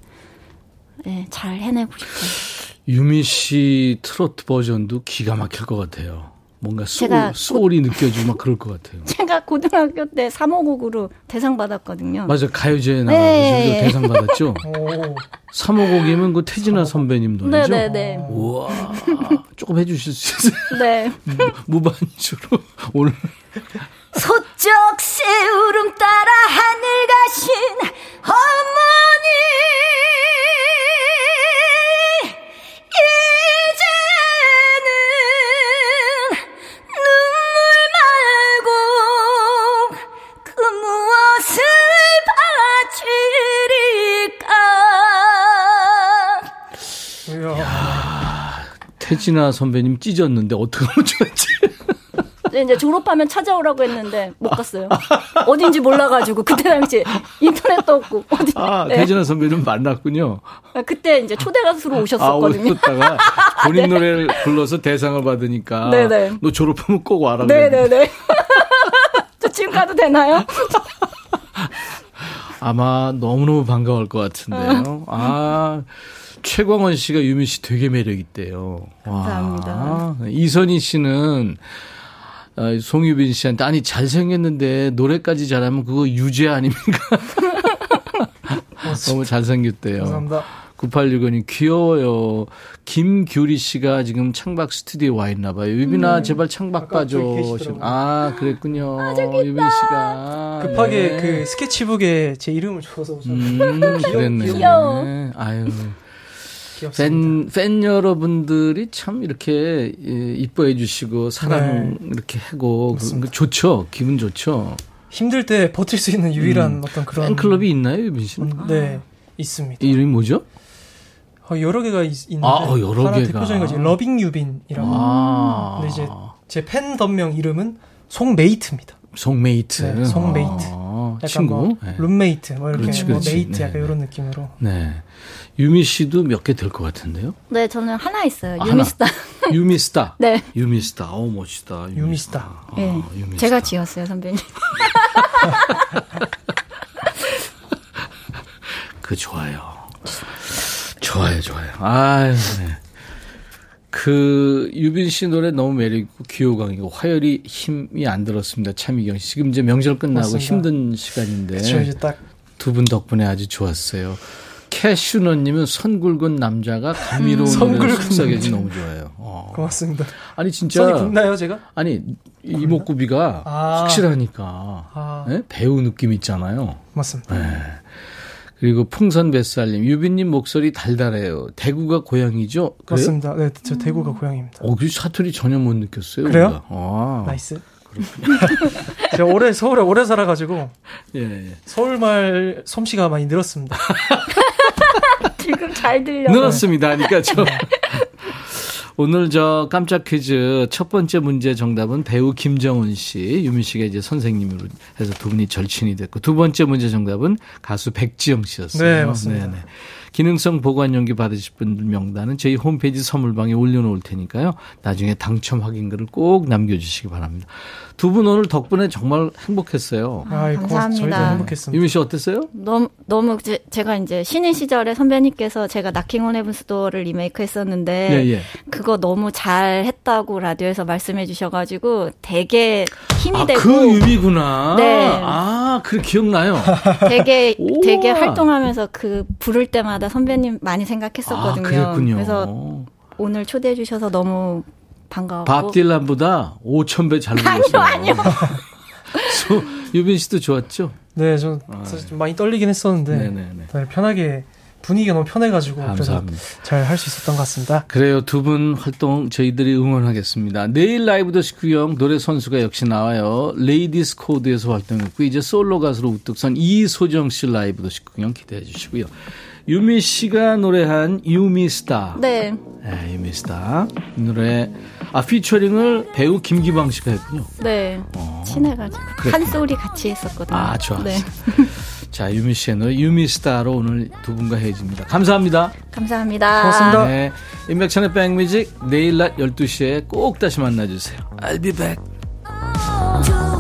네, 잘 해내고 싶어요. 유미 씨 트로트 버전도 기가 막힐 것 같아요. 뭔가 소울, 제가 소울이 느껴지고 막 그럴 것 같아요. 제가 고등학교 때 3호곡으로 대상 받았거든요. 맞아 가요제에 나가서 네. 대상 받았죠. 3호곡이면 그 태진아 선배님 노래죠. 네네네. 우와 조금 해주실 수 있어요? 네. 무반주로 오늘 소쩍 새우름 따라 하늘 가신 혜진아 선배님 찢었는데 어떻게 하면 좋았지? 근데 이제 졸업하면 찾아오라고 했는데 못 갔어요. 어딘지 몰라가지고 그때 당시 인터넷도 없고 어디. 아, 네. 혜진아 선배님 만났군요. 그때 이제 초대 가수로 아, 오셨었거든요. 오셨다가 본인 노래를 불러서 대상을 받으니까 네네. 너 졸업하면 꼭 와라 네네네. 저 지금 가도 되나요? 아마 너무너무 반가울 것 같은데요. 아, 최광원 씨가 유민 씨 되게 매력 있대요. 와. 감사합니다. 이선희 씨는 어, 송유빈 씨한테 아니 잘생겼는데 노래까지 잘하면 그거 유죄 아닙니까? 너무 잘생겼대요. 감사합니다. 9865님 귀여워요. 김규리 씨가 지금 창밖 스튜디오에 와 있나 봐요. 유빈아 제발 창밖 봐줘. 아 그랬군요. 유빈 씨가 급하게 네. 그 스케치북에 제 이름을 적어서 오셨는데 음, 그랬네. 귀여워. 아유. 귀엽습니다. 팬, 팬 여러분들이 참 이렇게 예, 이뻐해 주시고 사랑 네. 이렇게 하고 그- 좋죠. 기분 좋죠. 힘들 때 버틸 수 있는 유일한 음. 어떤 그런 팬클럽이 있나요, 유빈 씨는? 음, 네 있습니다. 이름이 뭐죠? 어, 여러 개가 있, 있는데 아, 어, 여러 하나 개가. 대표적인 거지 러빙 유빈이라고. 아. 근데 이제 제 팬덤명 이름은 송메이트입니다. 송메이트. 네, 송메이트. 아, 친구. 뭐 네. 룸메이트 뭐 이렇게 그렇지, 뭐 그렇지. mate 네, 약간 네. 이런 느낌으로. 네. 유미 씨도 몇 개 될 것 같은데요? 네, 저는 하나 있어요. 아, 유미스타. 유미스타. 네. 유미스타. 어 멋지다. 유미스타. 아, 네. 유미스타. 제가 지었어요, 선배님. 그 좋아요. 좋아요, 좋아요. 아유, 네. 그 유빈 씨 노래 너무 매력 있고 귀 호강이고 화열이 힘이 안 들었습니다. 차미경 씨 지금 이제 명절 끝나고 맞습니다. 힘든 시간인데 그렇죠 이제 딱 두 분 덕분에 아주 좋았어요. 캐슈너님은 선 굵은 남자가 감미로운 굵은 속삭여지. 너무 좋아요. 어. 고맙습니다. 아니 진짜 선이 굵나요 제가? 아니 이목구비가 아. 확실하니까 아. 네? 배우 느낌 있잖아요. 맞습니다. 네. 그리고 풍선 뱃살님, 유빈님 목소리 달달해요. 대구가 고향이죠? 그래요? 맞습니다. 네, 저 대구가 고향입니다. 어, 그 사투리 전혀 못 느꼈어요. 그래요? 아, nice. 제가 오래 서울에 오래 살아가지고 예, 예. 서울 말 솜씨가 많이 늘었습니다. 지금 잘 들려. 늘었습니다. 그러니까 저 오늘 저 깜짝 퀴즈 첫 번째 문제 정답은 배우 김정은 씨, 유민 씨가 이제 선생님으로 해서 두 분이 절친이 됐고 두 번째 문제 정답은 가수 백지영 씨였어요. 네, 맞습니다. 네네. 기능성 보관용기 받으실 분들 명단은 저희 홈페이지 선물방에 올려놓을 테니까요. 나중에 당첨 확인글을 꼭 남겨주시기 바랍니다. 두 분 오늘 덕분에 정말 행복했어요. 아, 감사합니다. 저희도 행복했습니다. 유민 씨 어땠어요? 너무 너무 제, 제가 이제 신인 시절에 선배님께서 제가 Knockin' on Heaven's Door를 리메이크 했었는데 예, 예. 그거 너무 잘 했다고 라디오에서 말씀해 주셔가지고 되게 힘이 아, 되고 그 유미구나. 네. 아, 그래 기억나요. 되게. 되게 활동하면서 그 부를 때마다 선배님 많이 생각했었거든요. 아, 그랬군요. 그래서 오늘 초대해 주셔서 너무 반가웠고 밥 딜란보다 5천 배 잘 불렀어요. 아니요, 아니요. 소, 유빈 씨도 좋았죠? 네, 저 사실 좀 많이 떨리긴 했었는데 아, 네네네. 다들 편하게 분위기가 너무 편해가지고 감사합니다. 잘할 수 있었던 것 같습니다. 그래요. 두 분 활동 저희들이 응원하겠습니다. 내일 라이브 더 식구형 노래 선수가 역시 나와요. 레이디스 코드에서 활동했고 이제 솔로 가수로 우뚝 선 이소정 씨 라이브 더 식구형 기대해 주시고요. 유미 씨가 노래한 유미스타. 네. 네, 유미스타. 이 노래 아 피처링을 배우 김기방 씨가 했군요. 네. 친해가지고 그랬구나. 한 소리 같이 했었거든요. 아, 좋았어요. 네. 자, 유미 씨의 노래 유미스타로 오늘 두 분과 헤어집니다. 감사합니다. 감사합니다. 고맙습니다. 네. 인백천의 백뮤직 내일 낮 12시에 꼭 다시 만나주세요. I'll be back. 두